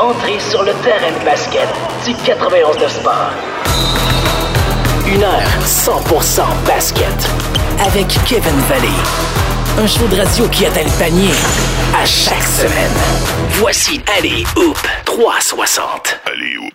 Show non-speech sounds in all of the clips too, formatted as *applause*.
entrez sur le terrain de basket du 91 de sport. Une heure 100% basket avec Kevin Valley. Un show de radio qui atteint le panier à chaque semaine. Voici Allez Hoop 360. Allez, Hoop.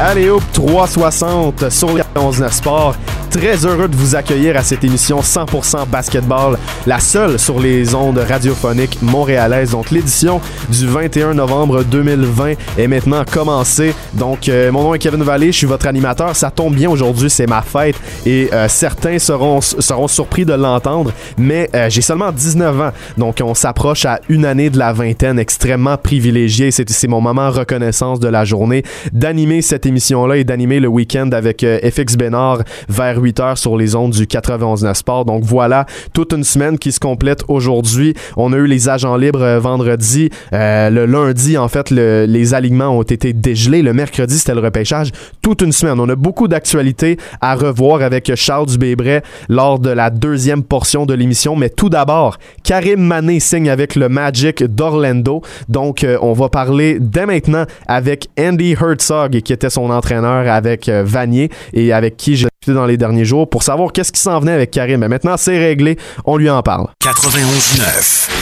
Allez hop 360 sur les 11 Sport. Très heureux de vous accueillir à cette émission 100% basketball, la seule sur les ondes radiophoniques montréalaises. Donc l'édition du 21 novembre 2020 est maintenant commencée. Donc euh, mon nom est Kevin Vallée, je suis votre animateur. Ça tombe bien aujourd'hui, c'est ma fête et euh, certains seront seront surpris de l'entendre, mais euh, j'ai seulement 19 ans. Donc on s'approche à une année de la vingtaine, extrêmement privilégié. C'est c'est mon moment reconnaissance de la journée d'animer cette émission-là et d'animer le week-end avec euh, FX Bénard vers 8 heures sur les ondes du 91 Sport. Donc voilà, toute une semaine qui se complète aujourd'hui. On a eu les agents libres euh, vendredi. Euh, le lundi, en fait, le- les alignements ont été dégelés. Le mercredi, c'était le repêchage. Toute une semaine. On a beaucoup d'actualités à revoir avec Charles Dubébret lors de la deuxième portion de l'émission. Mais tout d'abord, Karim Mané signe avec le Magic d'Orlando. Donc, euh, on va parler dès maintenant avec Andy Herzog, qui était son entraîneur avec Vanier et avec qui j'ai dans les derniers jours pour savoir qu'est-ce qui s'en venait avec Karim. Mais maintenant, c'est réglé. On lui en parle. 91.9.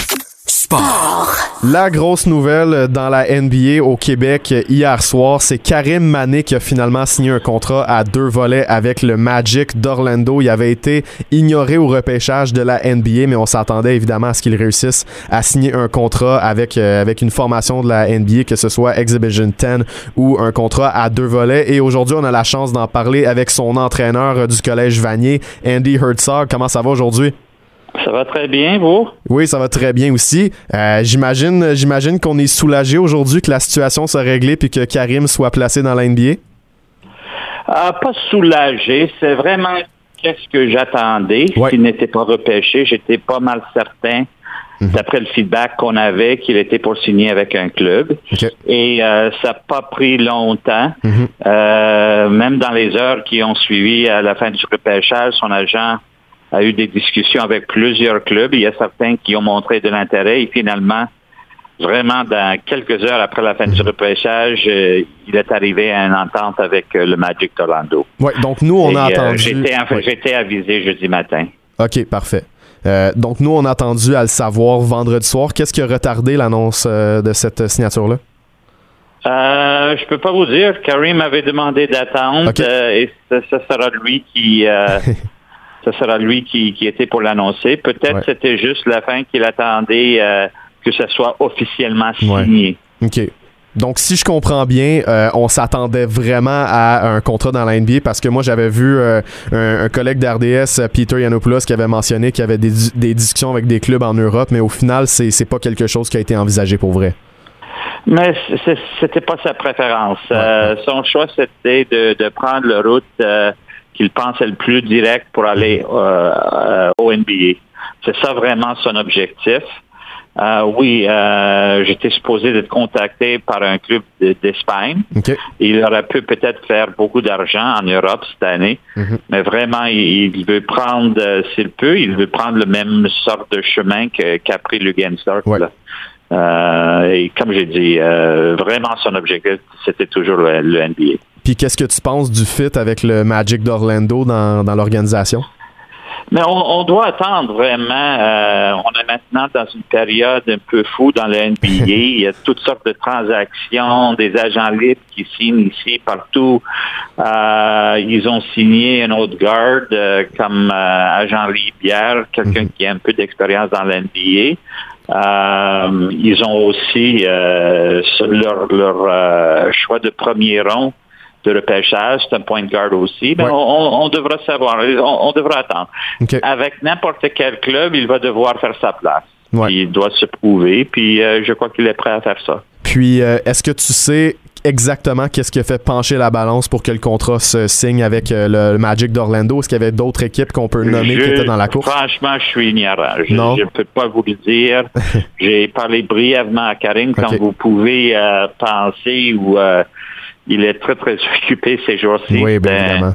La grosse nouvelle dans la NBA au Québec hier soir, c'est Karim Mané qui a finalement signé un contrat à deux volets avec le Magic d'Orlando. Il avait été ignoré au repêchage de la NBA, mais on s'attendait évidemment à ce qu'il réussisse à signer un contrat avec, euh, avec une formation de la NBA, que ce soit Exhibition 10 ou un contrat à deux volets. Et aujourd'hui, on a la chance d'en parler avec son entraîneur du collège Vanier, Andy Herzog. Comment ça va aujourd'hui? Ça va très bien, vous? Oui, ça va très bien aussi. Euh, j'imagine, j'imagine qu'on est soulagé aujourd'hui que la situation soit réglée puis que Karim soit placé dans la NBA. Ah, pas soulagé, c'est vraiment qu'est-ce que j'attendais. Ouais. S'il n'était pas repêché, j'étais pas mal certain, Mhm. d'après le feedback qu'on avait, qu'il était pour signer avec un club. Et euh, ça n'a pas pris longtemps. Mhm. Euh, même dans les heures qui ont suivi à la fin du repêchage, son agent a eu des discussions avec plusieurs clubs. Il y a certains qui ont montré de l'intérêt et finalement, vraiment, dans quelques heures après la fin du repêchage, euh, il est arrivé à une entente avec euh, le Magic d'Orlando. Ouais, donc nous, on Et, a euh, attendu. J'étais Ouais. j'étais avisé jeudi matin. OK, parfait. Euh, donc nous, on a attendu à le savoir vendredi soir. Qu'est-ce qui a retardé l'annonce euh, de cette signature-là? Euh, je peux pas vous dire. Karim avait demandé d'attendre euh, et ce, ce sera lui qui euh, *laughs* ce sera lui qui, qui était pour l'annoncer. Peut-être Ouais. c'était juste la fin qu'il attendait euh, que ce soit officiellement Ouais. signé. OK. Donc, si je comprends bien, euh, on s'attendait vraiment à un contrat dans la NBA parce que moi, j'avais vu euh, un, un collègue d'RDS, Peter Yanopoulos, qui avait mentionné qu'il y avait des, di- des discussions avec des clubs en Europe, mais au final, c'est pas quelque chose qui a été envisagé pour vrai. Mais c'était pas sa préférence. Son choix, c'était de, de prendre la route qu'il pensait le plus direct pour aller euh, euh, au NBA. C'est ça vraiment son objectif. Euh, oui, euh, j'étais supposé d'être contacté par un club de- d'Espagne. Il aurait pu peut-être faire beaucoup d'argent en Europe cette année, Mhm. mais vraiment, il, veut prendre, s'il peut, il veut prendre le même sorte de chemin qu'a pris le. Ouais. Euh, et comme j'ai dit, vraiment son objectif, c'était toujours le, le NBA. Puis, qu'est-ce que tu penses du fit avec le Magic d'Orlando dans, dans l'organisation? Mais on, on doit attendre vraiment. euh, on est maintenant dans une période un peu fou dans le NBA. *laughs* Il y a toutes sortes de transactions, des agents libres qui signent ici, partout. Euh, ils ont signé un autre garde euh, comme agent libre hier, quelqu'un qui a un peu d'expérience dans l'NBA. Euh, ils ont aussi leur, leur choix de premier rond de repêchage, c'est un point de garde aussi. Mais Ouais. on, on- devra savoir, on, on devra attendre. Avec n'importe quel club, il va devoir faire sa place. Ouais. Il doit se prouver, puis euh, je crois qu'il est prêt à faire ça. Puis, euh, est-ce que tu sais exactement qu'est-ce qui a fait pencher la balance pour que le contrat se signe avec euh, le Magic d'Orlando? Est-ce qu'il y avait d'autres équipes qu'on peut nommer qui étaient dans la course? Franchement, je suis ignorant. Je ne peux pas vous le dire. *laughs* J'ai parlé brièvement à Karine, comme Ok. vous pouvez euh, penser, euh, il est très, très *laughs* occupé ces jours-ci. Oui, bien évidemment.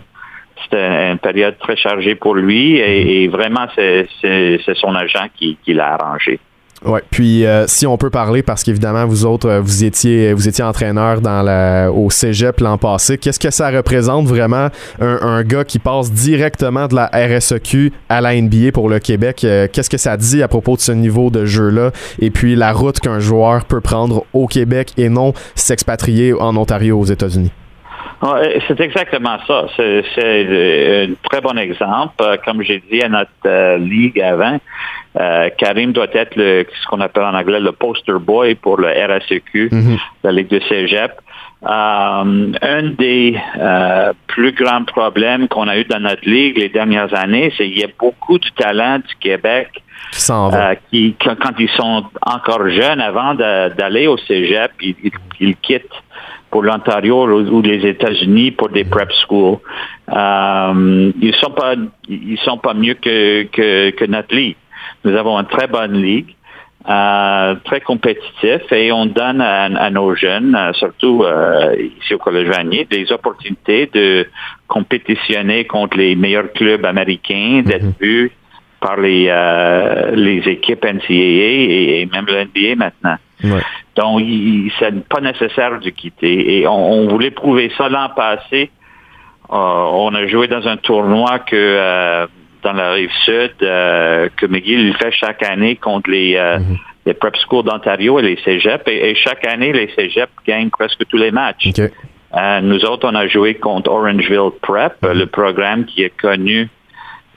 C'était une période très chargée pour lui et, et vraiment, c'est c'est- c'est son agent qui, qui l'a arrangé. Ouais. Puis euh, si on peut parler, parce qu'évidemment vous autres, euh, vous étiez vous étiez entraîneur dans la, au Cégep l'an passé. Qu'est-ce que ça représente vraiment un, un, gars qui passe directement de la RSEQ à la NBA pour le Québec? Euh, Qu'est-ce que ça dit à propos de ce niveau de jeu là Et puis la route qu'un joueur peut prendre au Québec et non s'expatrier en Ontario aux États-Unis? C'est exactement ça. C'est un très bon exemple. Comme j'ai dit à notre ligue avant, euh, Karim doit être le, ce qu'on appelle en anglais le poster boy pour le RSEQ, mhm. la Ligue de Cégep. Euh, un des euh, plus grands problèmes qu'on a eu dans notre ligue les dernières années, c'est qu'il y a beaucoup de talents du Québec qui, euh, qui quand ils sont encore jeunes, avant d'aller au cégep, ils, ils, quittent pour l'Ontario ou les États-Unis pour des prep schools. Euh, ils sont pas ils sont pas mieux que, que, que notre ligue. Nous avons une très bonne ligue. Euh, très compétitif et on donne à, nos jeunes, euh, surtout euh, ici au Collège Vanier, des opportunités de compétitionner contre les meilleurs clubs américains, d'être vus par les, les équipes NCAA et, même le NBA maintenant. Donc, ce n'est pas nécessaire de quitter. Et on, voulait prouver ça l'an passé. on a joué dans un tournoi que dans la rive sud euh, que McGill fait chaque année contre les, euh, mhm. les prep schools d'Ontario et les cégeps. Et, chaque année, les cégeps gagnent presque tous les matchs. Euh, nous autres, on a joué contre Orangeville Prep, mhm. le programme qui est connu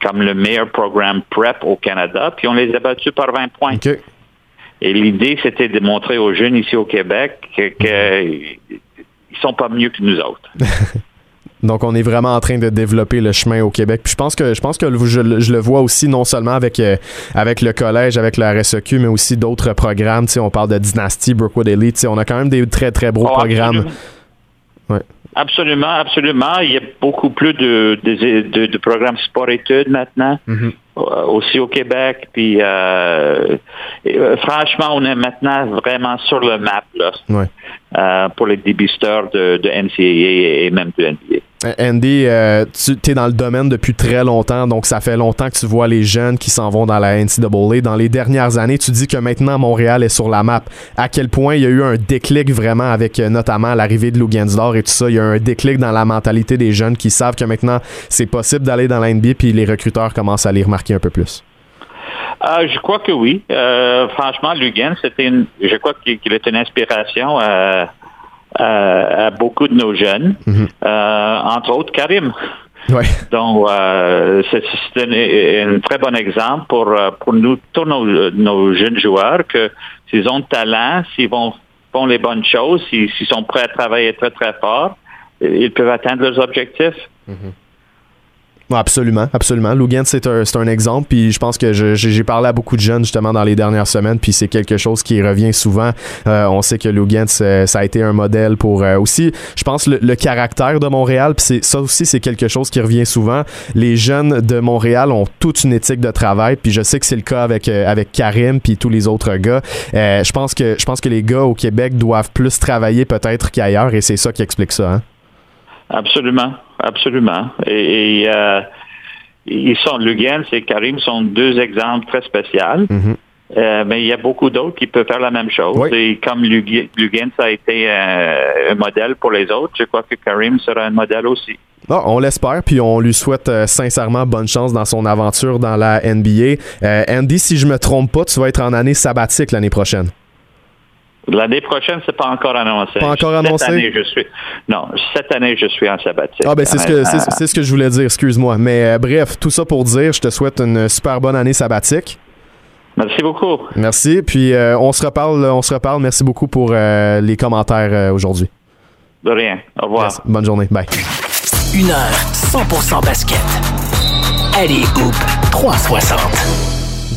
comme le meilleur programme prep au Canada, puis on les a battus par 20 points. Et l'idée, c'était de montrer aux jeunes ici au Québec qu'ils ne sont pas mieux que nous autres. *laughs* Donc, on est vraiment en train de développer le chemin au Québec. Puis je pense que je pense que je, le vois aussi non seulement avec euh, avec le collège, avec le RSEQ, mais aussi d'autres programmes. Tu sais, on parle de Dynasty, Brookwood Elite. Tu sais, on a quand même des très très beaux oh, programmes. Absolument. Absolument, Il y a beaucoup plus de, de, de, programmes sport-études maintenant. Mm-hmm. Euh, aussi au Québec. Puis euh, euh, franchement, on est maintenant vraiment sur le map là, pour les débisteurs de, de NCAA et même de NBA. Andy, tu es dans le domaine depuis très longtemps, donc ça fait longtemps que tu vois les jeunes qui s'en vont dans la NCAA. Dans les dernières années, tu dis que maintenant Montréal est sur la map. À quel point il y a eu un déclic vraiment avec notamment l'arrivée de Lou Gensdor et tout ça? Il y a un déclic dans la mentalité des jeunes qui savent que maintenant c'est possible d'aller dans la NBA puis les recruteurs commencent à les remarquer un peu plus? Euh, je crois que oui. Euh, franchement, Lugan, c'était une, je crois qu'il est une inspiration beaucoup de nos jeunes, mm-hmm. euh, entre autres Karim. Donc, c'est un, très bon exemple pour, pour nous, tous nos, jeunes joueurs, que s'ils ont le talent, s'ils vont font les bonnes choses, s'ils sont prêts à travailler très, très fort, ils peuvent atteindre leurs objectifs. Mm-hmm. Absolument, absolument. Lugan, c'est un, un, exemple. Puis je pense que j'ai parlé à beaucoup de jeunes justement dans les dernières semaines. Puis c'est quelque chose qui revient souvent. Euh, on sait que Lugan, ça a été un modèle pour euh, aussi, je pense, le, caractère de Montréal. Puis ça aussi, c'est quelque chose qui revient souvent. Les jeunes de Montréal ont toute une éthique de travail. Puis je sais que c'est le cas avec, euh, avec Karim puis tous les autres gars. je pense que je pense que les gars au Québec doivent plus travailler peut-être qu'ailleurs. Et c'est ça qui explique ça. Hein? Absolument, absolument. Et, et euh, ils sont, Lugan et Karim sont deux exemples très spéciaux. Mm-hmm. Euh, mais il y a beaucoup d'autres qui peuvent faire la même chose. Et comme Lugan, ça a été euh, un modèle pour les autres, je crois que Karim sera un modèle aussi. Ah, on l'espère, puis on lui souhaite sincèrement bonne chance dans son aventure dans la NBA. Andy, si je me trompe pas, tu vas être en année sabbatique l'année prochaine. L'année prochaine, c'est pas encore annoncé. Pas encore annoncé? Cette année, je suis, non, cette année, je suis en sabbatique. Ah, ben, c'est ce, que, c'est, ce que je voulais dire, excuse-moi. Mais euh, bref, tout ça pour dire, je te souhaite une super bonne année sabbatique. Merci beaucoup. Merci. Puis euh, on se reparle, on se reparle. Merci beaucoup pour euh, les commentaires aujourd'hui. De rien. Au revoir. Bonne journée. Bye. Une heure 100% basket. Allez, Hoop 360.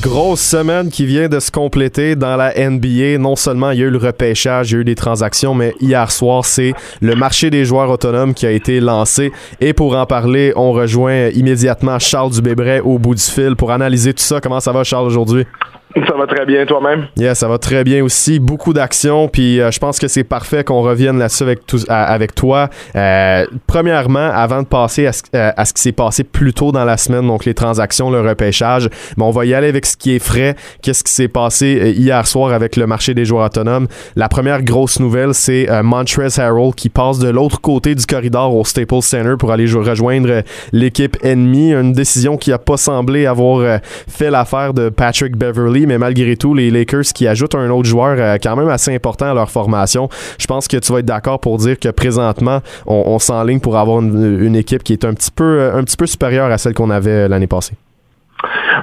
Grosse semaine qui vient de se compléter dans la NBA. Non seulement il y a eu le repêchage, il y a eu des transactions, mais hier soir, c'est le marché des joueurs autonomes qui a été lancé. Et pour en parler, on rejoint immédiatement Charles Dubébret au bout du fil pour analyser tout ça. Comment ça va, Charles, aujourd'hui? Ça va très bien, toi-même? Yeah, ça va très bien aussi. Beaucoup d'actions, puis euh, je pense que c'est parfait qu'on revienne là-dessus avec, avec toi. Euh, premièrement, avant de passer à ce, euh, ce qui s'est passé plus tôt dans la semaine, donc les transactions, le repêchage, bon, on va y aller avec ce qui est frais. Qu'est-ce qui s'est passé hier soir avec le marché des joueurs autonomes? La première grosse nouvelle, c'est Montrez Harrell qui passe de l'autre côté du corridor au Staples Center pour aller rejoindre l'équipe ennemie. Une décision qui n'a pas semblé avoir fait l'affaire de Patrick Beverly mais malgré tout, les Lakers qui ajoutent un autre joueur euh, quand même assez important à leur formation, je pense que tu vas être d'accord pour dire que présentement, on, s'enligne pour avoir une, équipe qui est un petit peu, euh, un petit peu supérieure à celle qu'on avait euh, l'année passée.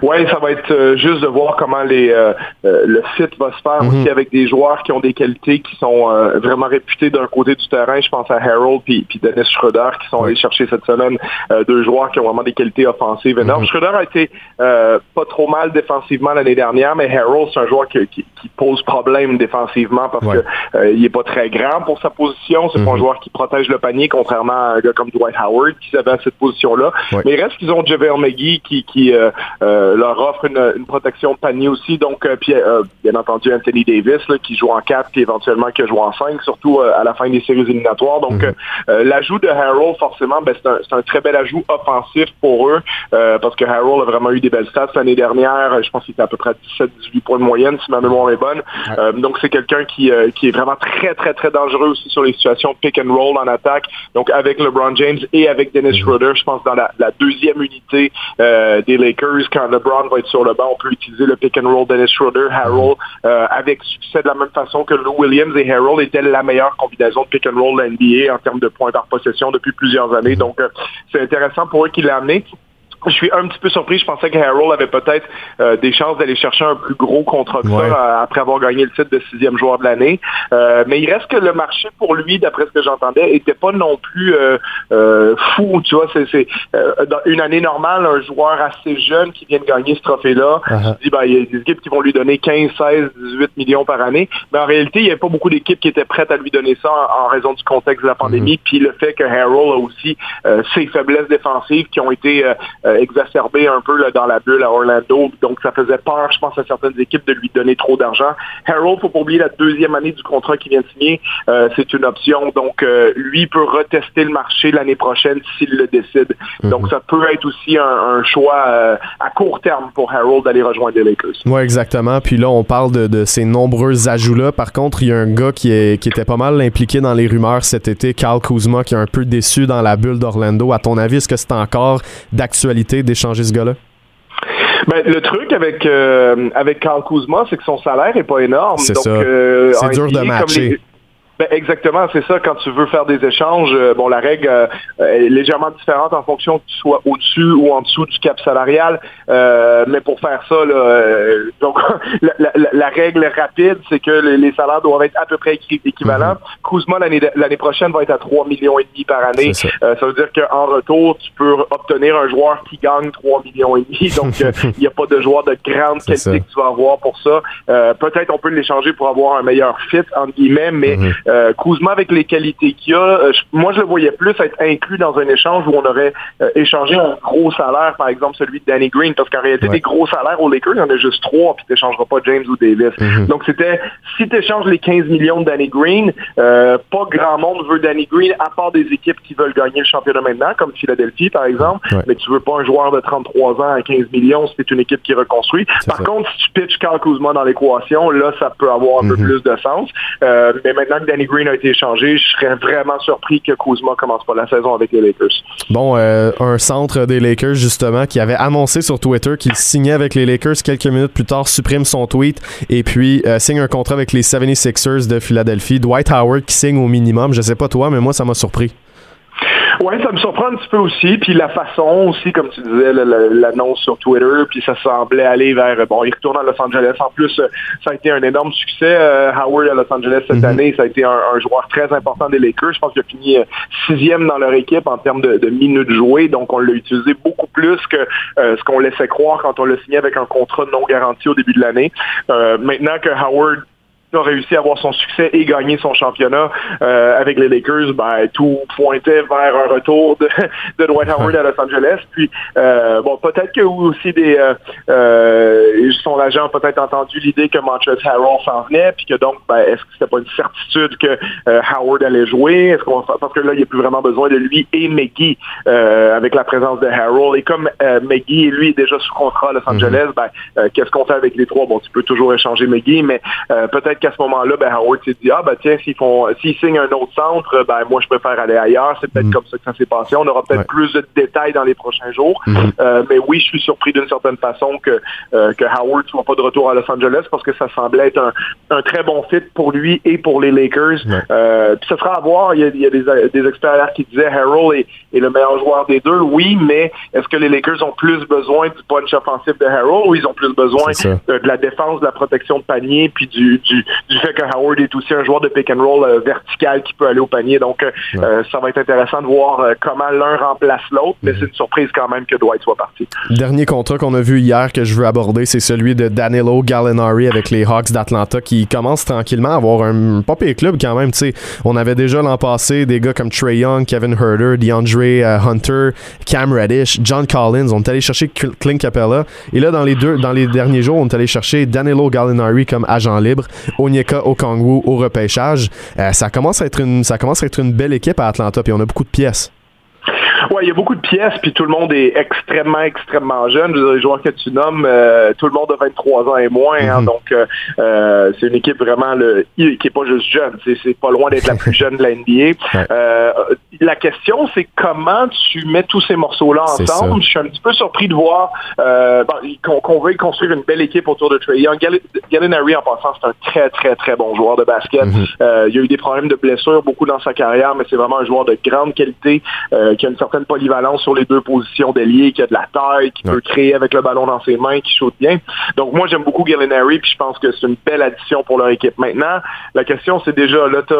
Oui, ça va être euh, juste de voir comment les, euh, euh, le site va se faire aussi mhm. avec des joueurs qui ont des qualités qui sont vraiment réputés d'un côté du terrain. Je pense à Harold puis, puis Dennis Schroeder qui sont allés chercher cette semaine deux joueurs qui ont vraiment des qualités offensives énormes. Mm Schroeder a été pas trop mal défensivement l'année dernière, mais Harold, c'est un joueur qui, qui, pose problème défensivement parce qu'il que il est pas très grand pour sa position. C'est pas un mhm. joueur qui protège le panier, contrairement à un gars comme Dwight Howard qui avait à cette position-là. Mais il reste qu'ils ont JaVale McGee qui, qui euh, leur offre une, protection panier aussi. Donc, euh, puis, euh, bien entendu, Anthony Davis qui joue en 4 puis éventuellement qui joue en 5, surtout à la fin des séries éliminatoires. Donc, mhm. l'ajout de Harold, forcément, ben, c'est un, très bel ajout offensif pour eux parce que Harold a vraiment eu des belles stats l'année dernière. Je pense qu'il était à peu près 17-18 points de moyenne, si ma mémoire est bonne. donc, c'est quelqu'un qui, qui est vraiment très, très, très dangereux aussi sur les situations pick and roll en attaque. Donc, avec LeBron James et avec Dennis mhm. Schroeder, je pense dans la, deuxième unité des Lakers, quand LeBron va être sur le banc, on peut utiliser le pick and roll Dennis Schroeder, Harold, euh, avec succès de la même façon que Lou Williams et Harold étaient la meilleure combinaison de pick and roll de l'NBA en termes de points par possession depuis plusieurs années. Donc, euh, c'est intéressant pour eux qu'il l'a amené. Je suis un petit peu surpris. Je pensais que Harold avait peut-être euh, des chances d'aller chercher un plus gros contrat que ça euh, après avoir gagné le titre de sixième joueur de l'année. Euh, mais il reste que le marché pour lui, d'après ce que j'entendais, était pas non plus fou. Tu vois, c'est dans une année normale, un joueur assez jeune qui vient de gagner ce trophée-là. Dis, ben, il y a des équipes qui vont lui donner 15, 16, 18 millions par année. Mais en réalité, il n'y avait pas beaucoup d'équipes qui étaient prêtes à lui donner ça en, raison du contexte de la pandémie. Mm-hmm. Puis le fait que Harold a aussi ses faiblesses défensives qui ont été exacerbé un peu là, dans la bulle à Orlando. Donc, ça faisait peur, je pense, à certaines équipes de lui donner trop d'argent. Harold, faut pas oublier la deuxième année du contrat qu'il vient de signer. Euh, c'est une option. Donc, euh, lui peut retester le marché l'année prochaine s'il le décide. Mhm. Donc, ça peut être aussi un, choix à court terme pour Harold d'aller rejoindre les Lakers. Oui, exactement. Puis là, on parle de, ces nombreux ajouts-là. Par contre, il y a un gars qui, est, qui était pas mal impliqué dans les rumeurs cet été, Carl Kuzma, qui est un peu déçu dans la bulle d'Orlando. À ton avis, est-ce que c'est encore d'actualité? D'échanger ce gars-là? Ben, le truc avec euh, avec Carl Kuzma, c'est que son salaire est pas énorme. C'est ça. Euh, c'est dur de matcher. Ben exactement, c'est ça. Quand tu veux faire des échanges, euh, bon, la règle euh, est légèrement différente en fonction que tu sois au-dessus ou en dessous du cap salarial. Euh, mais pour faire ça, là, donc *laughs* la, règle rapide, c'est que les, salaires doivent être à peu près équivalents. Kuzma l'année prochaine va être à 3 millions et demi par année. Ça. veut dire qu'en retour, tu peux obtenir un joueur qui gagne 3 millions et demi. Donc *laughs* il n'y a pas de joueur de grande qualité que tu vas avoir pour ça. Peut-être on peut l'échanger pour avoir un meilleur fit entre guillemets, mais mm-hmm. Euh, Kuzma, avec les qualités qu'il a, euh, moi, je le voyais plus être inclus dans un échange où on aurait euh, échangé un gros salaire, par exemple celui de Danny Green, parce qu'en réalité, des gros salaires aux Lakers, il y en a juste trois, puis tu n'échangeras pas James ou Davis. Mhm. Donc, c'était, si tu échanges les 15 millions de Danny Green, pas grand monde veut Danny Green, à part des équipes qui veulent gagner le championnat maintenant, comme Philadelphie, par exemple, mais tu veux pas un joueur de 33 ans à 15 millions c'est une équipe qui reconstruit. Par contre, si tu pitches Carl Kuzma dans l'équation, là, ça peut avoir un peu mhm. plus de sens. mais maintenant que Danny Green a été échangé, je serais vraiment surpris que Kuzma commence pas la saison avec les Lakers. Bon, euh, un centre des Lakers, justement, qui avait annoncé sur Twitter qu'il signait avec les Lakers quelques minutes plus tard, supprime son tweet et puis euh, signe un contrat avec les 76ers de Philadelphie. Dwight Howard qui signe au minimum. Je sais pas toi, mais moi, ça m'a surpris. Oui, ça me surprend un petit peu aussi. Puis la façon aussi, comme tu disais, l'annonce sur Twitter, puis ça semblait aller vers, bon, il retourne à Los Angeles. En plus, ça a été un énorme succès. Euh, Howard à Los Angeles cette mhm. année, ça a été un, joueur très important des Lakers. Je pense qu'il a fini euh, sixième dans leur équipe en termes de, minutes jouées. Donc, on l'a utilisé beaucoup plus que euh, ce qu'on laissait croire quand on l'a signé avec un contrat non garanti au début de l'année. maintenant que Howard a réussi à avoir son succès et gagner son championnat euh, avec les Lakers, ben, tout pointait vers un retour de, de Dwight Howard à Los Angeles. Puis, euh, bon, peut-être que aussi des euh, euh, son agent a peut-être entendu l'idée que Montrezl Harrell s'en venait, puis que donc, ben, est-ce que c'était pas une certitude que Howard allait jouer? Est-ce qu'on parce que là, il n'y a plus vraiment besoin de lui et McGee avec la présence de Harrell. Et comme McGee, lui, est déjà sous contrat à Los. Angeles, ben, qu'est-ce qu'on fait avec les trois? Bon, tu peux toujours échanger McGee, mais peut-être qu'à ce moment-là, ben, Howard s'est dit, ah, ben, tiens, s'ils font, s'ils signent un autre centre, ben, moi, je préfère aller ailleurs. C'est peut-être mhm. comme ça que ça s'est passé. On aura peut-être plus de détails dans les prochains jours. Mhm. Euh, mais oui, je suis surpris d'une certaine façon que, euh, que Howard soit pas de retour à Los Angeles parce que ça semblait être un, très bon fit pour lui et pour les Lakers. Euh, puis ça sera à voir. Il y a, des, experts qui disaient Harold est, le meilleur joueur des deux. Oui, mais est-ce que les Lakers ont plus besoin du punch offensif de Harold ou ils ont plus besoin de, la défense, de la protection de panier, puis du, du, fait que Howard est aussi un joueur de pick and roll vertical qui peut aller au panier. Donc, ça va être intéressant de voir comment l'un remplace l'autre, mais c'est une surprise quand même que Dwight soit parti. Dernier contrat qu'on a vu hier que je veux aborder, c'est celui de Danilo Gallinari avec les Hawks d'Atlanta qui commence tranquillement à avoir un pas club quand même. On avait déjà l'an passé des gars comme Trey Young, Kevin Herder, DeAndre euh, Hunter, Cam Reddish, John Collins. On est allé chercher Clint Capella. Et là, dans les deux, dans les derniers jours, on est allé chercher Danilo Gallinari comme agent libre, Onyeka Okongwu au repêchage. Euh, ça commence à être une, ça commence à être une belle équipe à Atlanta. Puis on a beaucoup de pièces. Ouais, il y a beaucoup de pièces, puis tout le monde est extrêmement, extrêmement jeune. Je veux dire, les joueurs que tu nommes, euh, tout le monde a 23 ans et moins. Hein, mhm. donc, euh, euh, c'est une équipe vraiment le, qui est pas juste jeune. C'est pas loin d'être la plus *laughs* jeune de la NBA. la question, c'est comment tu mets tous ces morceaux-là ensemble? Je suis un petit peu surpris de voir qu'on veut construire une belle équipe autour de Trey Young. Gallinari, en passant, c'est un très, très, très bon joueur de basket. Mhm. il y a eu des problèmes de blessures beaucoup dans sa carrière, mais c'est vraiment un joueur de grande qualité qui a une certaine polyvalence sur les deux positions d'ailier, qui a de la taille, qui peut créer avec le ballon dans ses mains, qui shoot bien. Donc moi, j'aime beaucoup Gallinari, puis je pense que c'est une belle addition pour leur équipe. Maintenant, la question, c'est déjà, là, tu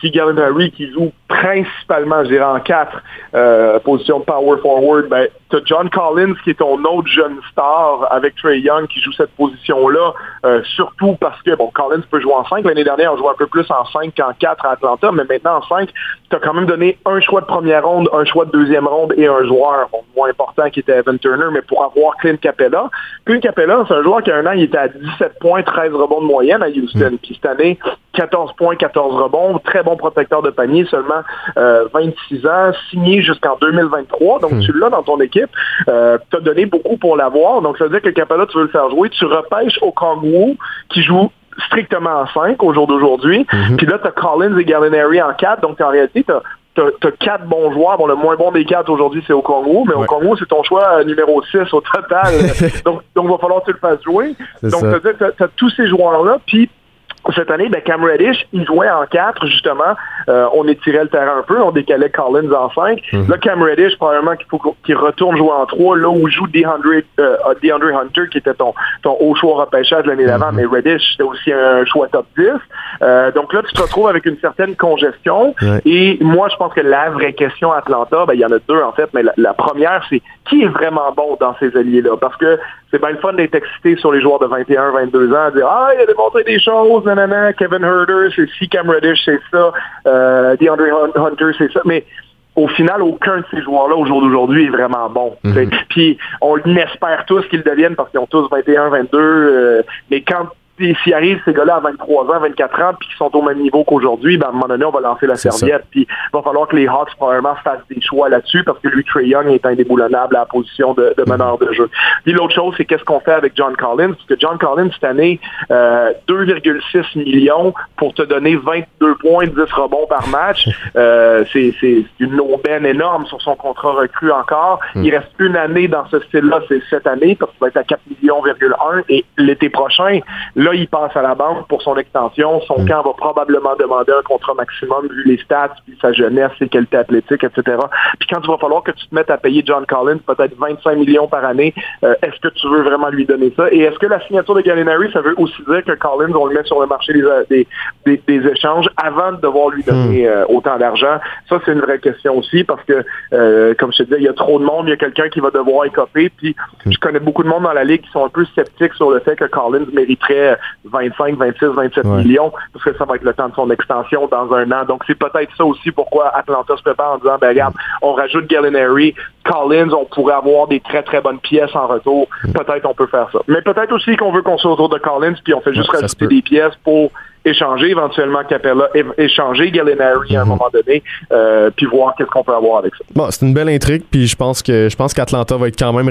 si Gallinari qui joue principalement, je dirais en quatre euh, positions de power forward, ben, tu John Collins qui est ton autre jeune star avec Trey Young qui joue cette position-là, euh, surtout parce que, bon, Collins peut jouer en 5. L'année dernière, on jouait un peu plus en 5 qu'en 4 à Atlanta, mais maintenant en 5, tu as quand même donné un choix de première ronde, un choix de deuxième ronde et un joueur moins important qui était Evan Turner, mais pour avoir Clint Capella. Clint Capella, c'est un joueur qui a un an, il était à 17 points, 13 rebonds de moyenne à Houston. Mm. Puis cette année, 14 points, 14 rebonds, très bon protecteur de panier, seulement 26 euh, ans, signé jusqu'en 2023. Donc, hmm. tu l'as dans ton équipe. Euh, tu as donné beaucoup pour l'avoir. Donc, ça veut dire que Capella, tu veux le faire jouer. Tu repêches au Kongwu, qui joue strictement en 5 au jour d'aujourd'hui. Hmm. Puis là, tu as Collins et Gallinari en 4. Donc, en réalité, tu as quatre bons joueurs. Bon, le moins bon des quatre aujourd'hui, c'est au Congo, mais au Congo, c'est ton choix euh, numéro 6 au total. *laughs* donc, donc, il va falloir que tu le fasses jouer. Donc, tu as, tous ces joueurs-là. Puis, cette année, ben, Cam Reddish, il jouait en 4, justement. Euh, on étirait le terrain un peu, on décalait Collins en 5. Mhm. Là, Cam Reddish, probablement qu'il faut qu'il retourne jouer en 3, là où joue DeAndre, euh, DeAndre Hunter, qui était ton, ton haut choix repêchage l'année d'avant, mhm. mais Reddish, c'était aussi un choix top 10. Euh, donc là, tu te retrouves avec une certaine congestion. Et moi, je pense que la vraie question à Atlanta, ben, il y en a deux, en fait, mais la, première, c'est qui est vraiment bon dans ces alliés-là? Parce que c'est bien le fun d'être excité sur les joueurs de 21, 22 ans, dire, ah, il a démontré des choses, Kevin Herder, c'est si Cam Reddish, c'est ça, euh, DeAndre Hunter, c'est ça, mais au final, aucun de ces joueurs-là au jour d'aujourd'hui est vraiment bon. Mhm. Puis on espère tous qu'ils deviennent parce qu'ils ont tous 21, 22, euh, mais quand s'il arrive ces gars-là à 23 ans, 24 ans, puis qui sont au même niveau qu'aujourd'hui, ben, à un moment donné, on va lancer la serviette. Puis il va falloir que les Hawks, probablement, fassent des choix là-dessus, parce que lui, Trey Young est indéboulonnable à la position de, de meneur de jeu. Puis l'autre chose, c'est qu'est-ce qu'on fait avec John Collins, parce que John Collins, cette année, euh, 2,6 millions pour te donner 22 points, 10 rebonds par match. *laughs* Euh, c'est une aubaine énorme sur son contrat recru encore. Mm. Il reste une année dans ce style-là, c'est cette année, parce qu'il va être à 4 millions,1 et l'été prochain, Là, il passe à la banque pour son extension. Son mm. camp va probablement demander un contrat maximum vu les stats, puis sa jeunesse, ses qualités athlétiques, etc. Puis quand il va falloir que tu te mettes à payer John Collins peut-être 25 millions par année, euh, est-ce que tu veux vraiment lui donner ça? Et est-ce que la signature de Gallinari, ça veut aussi dire que Collins, on le met sur le marché des, des, échanges avant de devoir lui donner mm. euh, autant d'argent? Ça, c'est une vraie question aussi parce que, euh, comme je te disais, il y a trop de monde, il y a quelqu'un qui va devoir écoper. Puis mm. je connais beaucoup de monde dans la ligue qui sont un peu sceptiques sur le fait que Collins mériterait 25, 26, 27 millions, parce que ça va être le temps de son extension dans un an. Donc, c'est peut-être ça aussi pourquoi Atlanta se prépare en disant, ben regarde, on rajoute Gallinari, Collins, on pourrait avoir des très, très bonnes pièces en retour. Mm. Peut-être on peut faire ça. Mais peut-être aussi qu'on veut qu'on soit autour de Collins, puis on fait juste rajouter des pièces pour échanger éventuellement Capella, échanger Gallinari à un mhm. moment donné, euh, puis voir qu'est-ce qu'on peut avoir avec ça. Bon, c'est une belle intrigue, puis je pense que je pense qu'Atlanta va être quand même,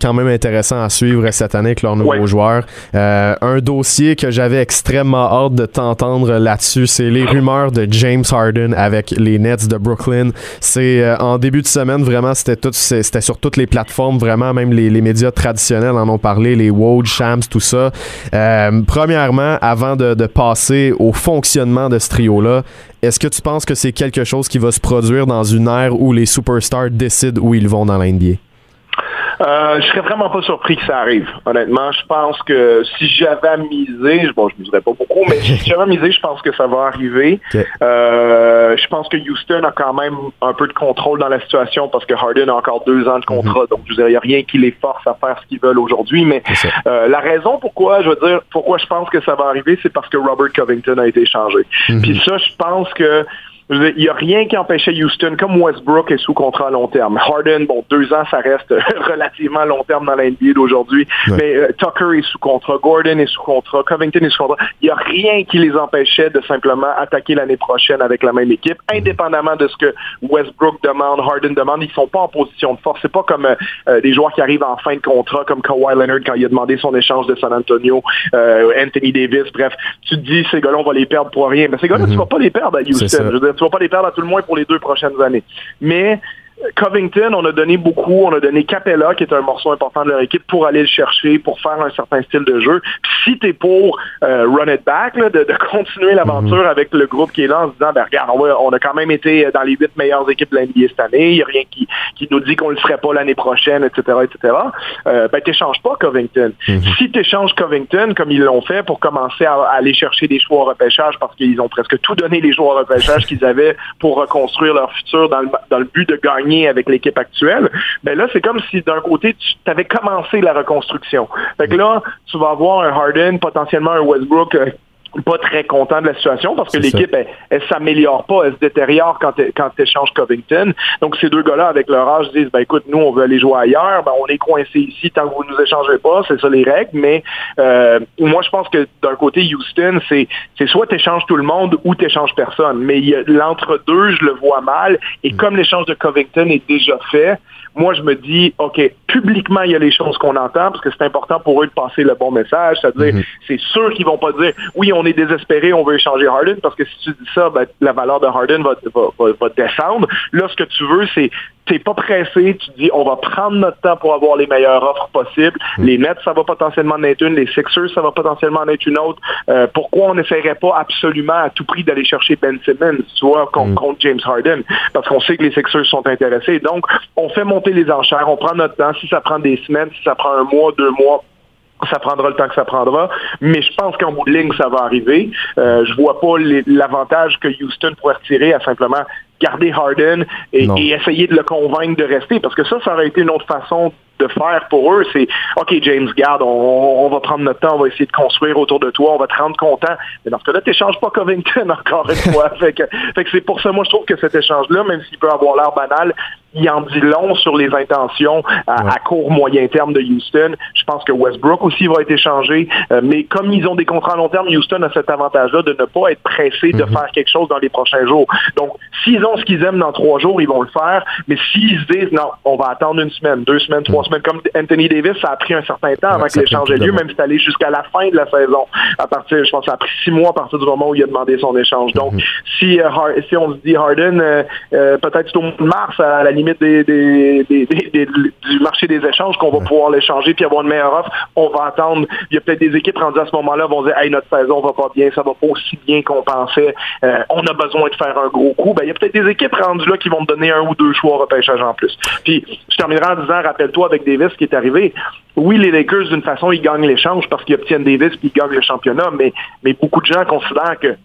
quand même intéressant à suivre cette année avec leurs nouveaux joueurs. Euh, un dossier que j'avais extrêmement hâte de t'entendre là-dessus, c'est les rumeurs de James Harden avec les Nets de Brooklyn. C'est euh, en début de semaine, vraiment, c'était tout, c'était sur toutes les plateformes, vraiment, même les, les, médias traditionnels en ont parlé, les Woj, Shams, tout ça. premièrement, avant de, de passer au fonctionnement de ce trio-là, est-ce que tu penses que c'est quelque chose qui va se produire dans une ère où les superstars décident où ils vont dans l'NBA? Euh, je serais vraiment pas surpris que ça arrive. Honnêtement, je pense que si j'avais à miser, bon, je miserais pas beaucoup, mais si j'avais à miser, je pense que ça va arriver. Euh, je pense que Houston a quand même un peu de contrôle dans la situation parce que Harden a encore deux ans de contrat, mhm. donc je veux dire, il n'y a rien qui les force à faire ce qu'ils veulent aujourd'hui. Mais euh, la raison pourquoi, je veux dire, pourquoi je pense que ça va arriver, c'est parce que Robert Covington a été échangé. Mhm. Puis ça, je pense que il n'y a rien qui empêchait Houston, comme Westbrook est sous contrat à long terme. Harden, bon, deux ans, ça reste *laughs* relativement long terme dans la NBA d'aujourd'hui. Mais euh, Tucker est sous contrat, Gordon est sous contrat, Covington est sous contrat. Il n'y a rien qui les empêchait de simplement attaquer l'année prochaine avec la même équipe, mm-hmm. indépendamment de ce que Westbrook demande, Harden demande. Ils sont pas en position de force. C'est pas comme euh, euh, des joueurs qui arrivent en fin de contrat, comme Kawhi Leonard quand il a demandé son échange de San Antonio, Anthony Davis. Bref, tu te dis, ces gars-là, on va les perdre pour rien. Mais ces gars-là, tu mm-hmm. vas pas les perdre à Houston tu vas pas les perdre à tout le moins pour les deux prochaines années. Mais Covington, on a donné beaucoup, on a donné Capella, qui est un morceau important de leur équipe, pour aller le chercher, pour faire un certain style de jeu. Puis si t'es pour euh, run it back, de, continuer l'aventure mhm. avec le groupe qui est là en se disant, ben regarde, on, a quand même été dans les huit meilleures équipes de l'NBA cette année, il n'y a rien qui, qui nous dit qu'on le ferait pas l'année prochaine, etc., etc., euh, ben t'échanges pas Covington. Mhm. Si t'échanges Covington, comme ils l'ont fait, pour commencer à, aller chercher des choix au repêchage, parce qu'ils ont presque tout donné les choix au repêchage qu'ils avaient pour reconstruire leur futur dans le, dans le but de gagner avec l'équipe actuelle, ben là, c'est comme si d'un côté, tu avais commencé la reconstruction. Fait que là, tu vas avoir un Harden, potentiellement un Westbrook euh, pas très content de la situation parce que l'équipe, elle, elle s'améliore pas, elle se détériore quand tu quand échanges Covington. Donc, ces deux gars-là, avec leur âge, disent, ben écoute, nous, on veut aller jouer ailleurs, ben on est coincé ici tant que vous nous échangez pas, c'est ça les règles, mais euh, moi, je pense que d'un côté, Houston, c'est soit tu échanges tout le monde ou tu échanges personne. Mais l'entre-deux, je le vois mal, et mm. comme l'échange de Covington est déjà fait, moi, je me dis, OK, publiquement, il y a les choses qu'on entend parce que c'est important pour eux de passer le bon message. C'est-à-dire, mm-hmm. c'est sûr qu'ils vont pas dire, oui, on est désespéré, on veut échanger Harden parce que si tu dis ça, ben, la valeur de Harden va, va, va descendre. Là, ce que tu veux, c'est t'es pas pressé, tu dis on va prendre notre temps pour avoir les meilleures offres possibles. Mm. Les Nets, ça va potentiellement en être une, les Sixers, ça va potentiellement en être une autre. Euh, pourquoi on n'essaierait pas absolument à tout prix d'aller chercher Ben Simmons, tu vois, mm. contre, James Harden? Parce qu'on sait que les Sixers sont intéressés. Donc, on fait monter les enchères, on prend notre temps. Si ça prend des semaines, si ça prend un mois, deux mois, ça prendra le temps que ça prendra, mais je pense qu'en bout de ligne, ça va arriver. Euh, je vois pas l'avantage que Houston pourrait retirer à simplement garder Harden et, essayer de le convaincre de rester, parce que ça, ça aurait été une autre façon de faire pour eux, c'est OK, James, garde, on, va prendre notre temps, on va essayer de construire autour de toi, on va te rendre content. Mais dans ce cas-là, tu n'échanges pas Covington *laughs* encore une fois. fait que, c'est pour ça, moi, je trouve que cet échange-là, même s'il peut avoir l'air banal, il en dit long sur les intentions à, court, moyen terme de Houston. Je pense que Westbrook aussi va être échangé. Euh, mais comme ils ont des contrats à long terme, Houston a cet avantage-là de ne pas être pressé de mhm. faire quelque chose dans les prochains jours. Donc, s'ils ont ce qu'ils aiment dans trois jours, ils vont le faire. Mais s'ils se disent, non, on va attendre une semaine, deux semaines, trois semaines, comme Anthony Davis, ça a pris un certain temps avant que l'échange ait lieu, même si c'est allé jusqu'à la fin de la saison. À partir, je pense, ça a pris six mois à partir du moment où il a demandé son échange. Donc, mm-hmm. si, euh, si on se dit Harden, euh, peut-être c'est au mois de mars, à la limite des, du marché des échanges, qu'on va pouvoir l'échanger puis avoir une meilleure offre, on va attendre. Il y a peut-être des équipes rendues à ce moment-là vont dire, hey, notre saison va pas bien, ça va pas aussi bien qu'on pensait. on a besoin de faire un gros coup. Ben, il y a peut-être des équipes rendues là qui vont me donner un ou deux choix au repêchage en plus. Puis, je terminerai en disant, rappelle-toi avec Davis qui est arrivé. Oui, les Lakers, d'une façon, ils gagnent l'échange parce qu'ils obtiennent Davis puis ils gagnent le championnat, mais, mais beaucoup de gens considèrent que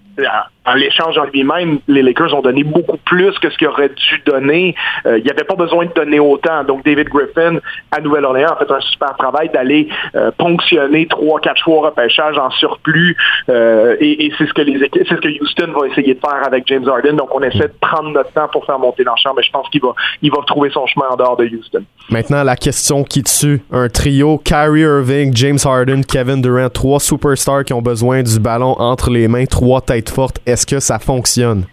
en l'échange en lui-même, les Lakers ont donné beaucoup plus que ce qu'ils auraient dû donner. Euh, il n'y avait pas besoin de donner autant. Donc, David Griffin, à Nouvelle-Orléans, a fait un super travail d'aller euh, ponctionner trois, quatre choix au repêchage en surplus. Euh, et, c'est ce que les c'est ce que Houston va essayer de faire avec James Harden. Donc, on essaie de prendre notre temps pour faire monter l'enchant, mais je pense qu'il va, il va trouver son chemin en dehors de Houston. Maintenant, la question qui tue. Un trio, Kyrie Irving, James Harden, Kevin Durant, trois superstars qui ont besoin du ballon entre les mains, trois têtes fortes est-ce que ça fonctionne?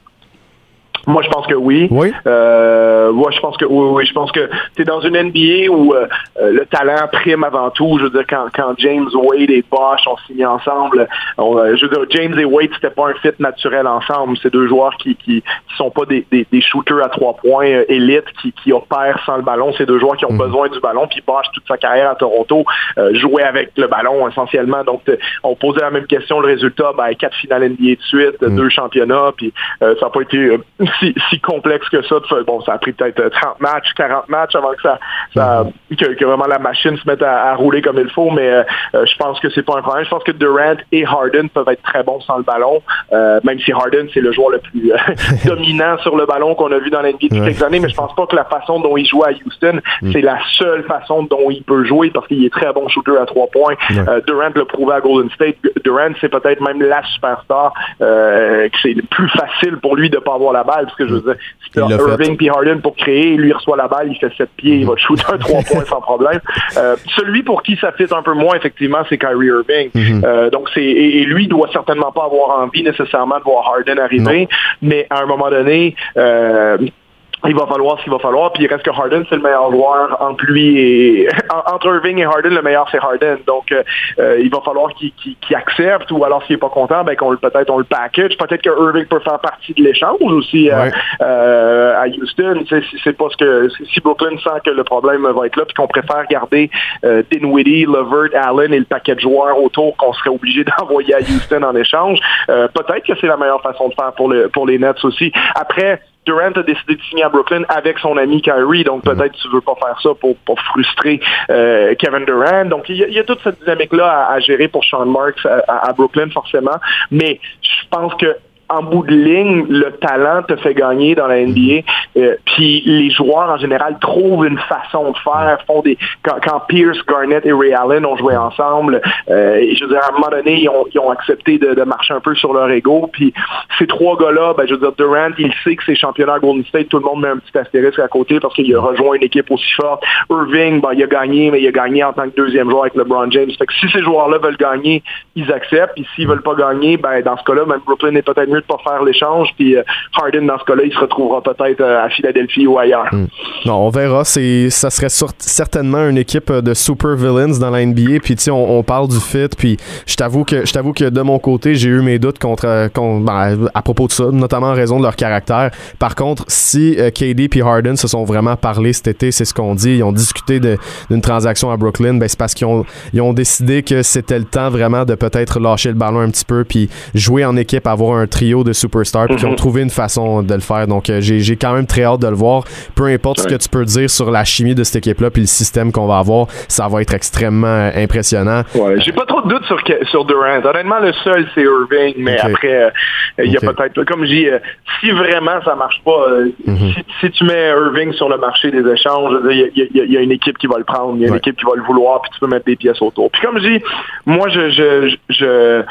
Moi, je pense que oui. Oui. Euh, moi, je pense que oui, oui. Je pense que c'est dans une NBA où euh, euh, le talent prime avant tout. Je veux dire, quand, quand James Wade et Bosch ont signé ensemble, euh, je veux dire, James et Wade, c'était pas un fit naturel ensemble. C'est deux joueurs qui, qui, sont pas des, des, shooters à trois points euh, élites qui, qui opèrent sans le ballon. C'est deux joueurs qui ont mm. besoin du ballon. Puis Bosch, toute sa carrière à Toronto, jouait avec le ballon essentiellement. Donc, on posait la même question. Le résultat, ben, quatre finales NBA de suite, mm. deux championnats. Puis ça n'a pas été si, complexe que ça. Bon, ça a pris peut-être 30 euh, matchs, 40 matchs avant que ça, ça mhm. que, vraiment la machine se mette à, rouler comme il faut, mais euh, euh, je pense que c'est pas un problème. Je pense que Durant et Harden peuvent être très bons sans le ballon, même si Harden c'est le joueur le plus *laughs* dominant sur le ballon qu'on a vu dans l'NBA depuis quelques années, mais je pense pas que la façon dont il joue à Houston, mhm. c'est la seule façon dont il peut jouer parce qu'il est très bon shooter à trois points. Durant l'a prouvé à Golden State. Durant, c'est peut-être même la superstar que c'est plus facile pour lui de pas avoir la balle parce que je veux dire, Irving puis Harden pour créer, lui reçoit la balle, il fait 7 pieds, il va shooter un *laughs* 3 points sans problème. Euh, celui pour qui ça fit un peu moins, effectivement, c'est Kyrie Irving. Mhm. euh, donc c'est et, lui doit certainement pas avoir envie nécessairement de voir Harden arriver, mais à un moment donné, euh, il va falloir ce qu'il va falloir. Puis il reste que Harden, c'est le meilleur joueur entre lui et *laughs* entre Irving et Harden, le meilleur c'est Harden. Donc euh, euh, il va falloir qu'il accepte ou alors s'il est pas content, ben qu'on peut-être on le package. Peut-être que Irving peut faire partie de l'échange aussi euh, à Houston. C'est pas ce que si Brooklyn sent que le problème va être là, puis qu'on préfère garder Dinwiddie, Levert, Allen et le paquet de joueurs autour qu'on serait obligé *laughs* d'envoyer à Houston en échange. peut-être que c'est la meilleure façon de faire pour le pour les Nets aussi. Après Durant a décidé de signer à Brooklyn avec son ami Kyrie, donc mhm. peut-être tu veux pas faire ça pour, pour frustrer euh, Kevin Durant. Donc il y, a, toute cette dynamique-là à, gérer pour Sean Marks à, Brooklyn forcément, mais je pense que en bout de ligne, le talent te fait gagner dans la NBA. Euh, puis les joueurs en général trouvent une façon de faire, quand, Pierce, Garnett et Ray Allen ont joué ensemble, euh, je veux dire à un moment donné ils ont, accepté de, marcher un peu sur leur ego. Puis ces trois gars-là, ben je veux dire Durant, il sait que c'est championnat Golden State, tout le monde met un petit astérisque à côté parce qu'il a rejoint une équipe aussi forte. Irving, ben il a gagné, mais il a gagné en tant que deuxième joueur avec LeBron James. Fait que si ces joueurs-là veulent gagner, ils acceptent. Puis s'ils veulent pas gagner, ben dans ce cas-là, même Brooklyn est peut-être mieux de pas faire l'échange. Puis euh, Harden, dans ce cas-là, il se retrouvera peut-être euh, à Philadelphie ou ailleurs. Hmm. Non, on verra. C'est, ça serait certainement une équipe euh, de super villains dans la NBA. Puis, tu sais, on, parle du fit. Puis, je t'avoue que, que de mon côté, j'ai eu mes doutes contre, ben, à propos de ça, notamment en raison de leur caractère. Par contre, si KD et Harden se sont vraiment parlé cet été, c'est ce qu'on dit. Ils ont discuté d'une transaction à Brooklyn. Ben, c'est parce qu'ils ont, ils ont décidé que c'était le temps vraiment de peut-être lâcher le ballon un petit peu puis jouer en équipe, avoir un trio de superstars puis qui ont mhm. trouvé une façon de le faire. Donc, euh, j'ai quand même très hâte de le voir. Peu importe ce que tu peux dire sur la chimie de cette équipe-là puis le système qu'on va avoir, ça va être extrêmement euh, impressionnant. Ouais, j'ai pas trop de doutes sur, sur Durant. Honnêtement, le seul, c'est Irving, mais après, euh, il y a peut-être, comme je dis, si vraiment ça marche pas, mhm. si, tu mets Irving sur le marché des échanges, il y, a une équipe qui va le prendre, il y a une équipe qui va le vouloir, puis tu peux mettre des pièces autour. Puis comme je dis, moi, je je, je,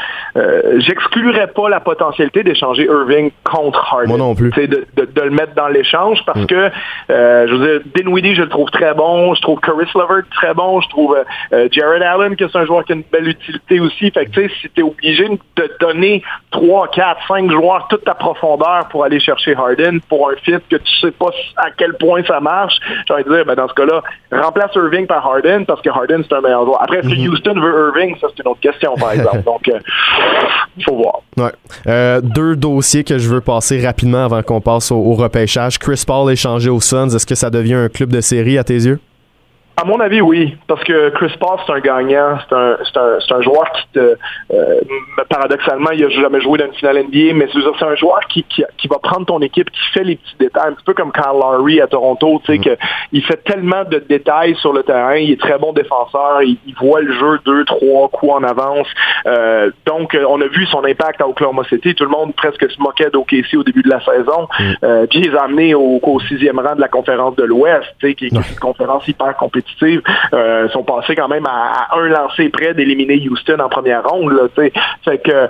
j'exclurais pas la potentialité d'échanger Irving contre Harden. Moi non plus. De, de, de, le mettre dans l'échange parce mm. que, euh, je veux dire, Dinwiddie, je le trouve très bon. Je trouve Caris Levert très bon. Je trouve euh, euh, Jared Allen, que c'est un joueur qui a une belle utilité aussi. Fait que, tu sais, si t'es obligé de te donner 3, 4, 5 joueurs toute ta profondeur pour aller chercher Harden pour un fit que tu sais pas à quel point ça marche, j'ai envie de dire, ben, dans ce cas-là, remplace Irving par Harden parce que Harden, c'est un meilleur joueur. Après, si mm-hmm. Houston veut Irving, ça, c'est une autre question, par exemple. *laughs* Donc, il faut voir. Ouais. Deux dossier que je veux passer rapidement avant qu'on passe au, repêchage. Chris Paul échangé aux Suns. Est-ce que ça devient un club de série à tes yeux? À mon avis, oui, parce que Chris Paul, c'est un gagnant, c'est un, un, un, joueur qui te, euh, paradoxalement, il n'a jamais joué dans une finale NBA, mais c'est un joueur qui, qui, qui, va prendre ton équipe, qui fait les petits détails, un petit peu comme Kyle Lowry à Toronto, tu sais, mm. que il fait tellement de détails sur le terrain, il est très bon défenseur, il, voit le jeu deux, trois coups en avance, euh, donc on a vu son impact à Oklahoma City, tout le monde presque se moquait d'OKC au début de la saison, mm. euh, puis il les a amenés au, au, sixième rang de la conférence de l'Ouest, tu sais, qui est une conférence hyper compétitive euh, sont passés quand même à, un lancer près d'éliminer Houston en première ronde. Que,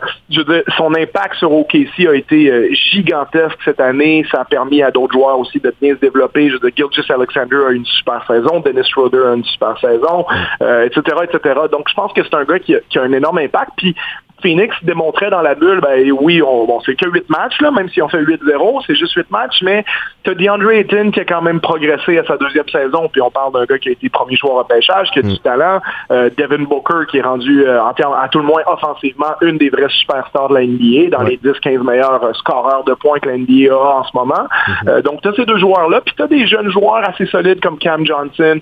son impact sur OKC a été euh, gigantesque cette année. Ça a permis à d'autres joueurs aussi de bien se développer. Je veux Alexander a une super saison, Dennis Schroeder a une super saison, etc., euh, etc. Donc, je pense que c'est un gars qui a, qui a un énorme impact. Puis, Phoenix démontrait dans la bulle, ben oui, on, bon, c'est que 8 matchs, là, même si on fait 8-0, c'est juste 8 matchs, mais t'as DeAndre Ayton qui a quand même progressé à sa deuxième saison, puis on parle d'un gars qui a été premier joueur au pêchage, qui a du mm. talent, euh, Devin Booker qui est rendu, euh, en termes, à tout le moins offensivement, une des vraies superstars de la NBA, dans les 10-15 meilleurs euh, scoreurs de points que la NBA a en ce moment. Mm-hmm. donc t'as ces deux joueurs-là, puis t'as des jeunes joueurs assez solides comme Cam Johnson,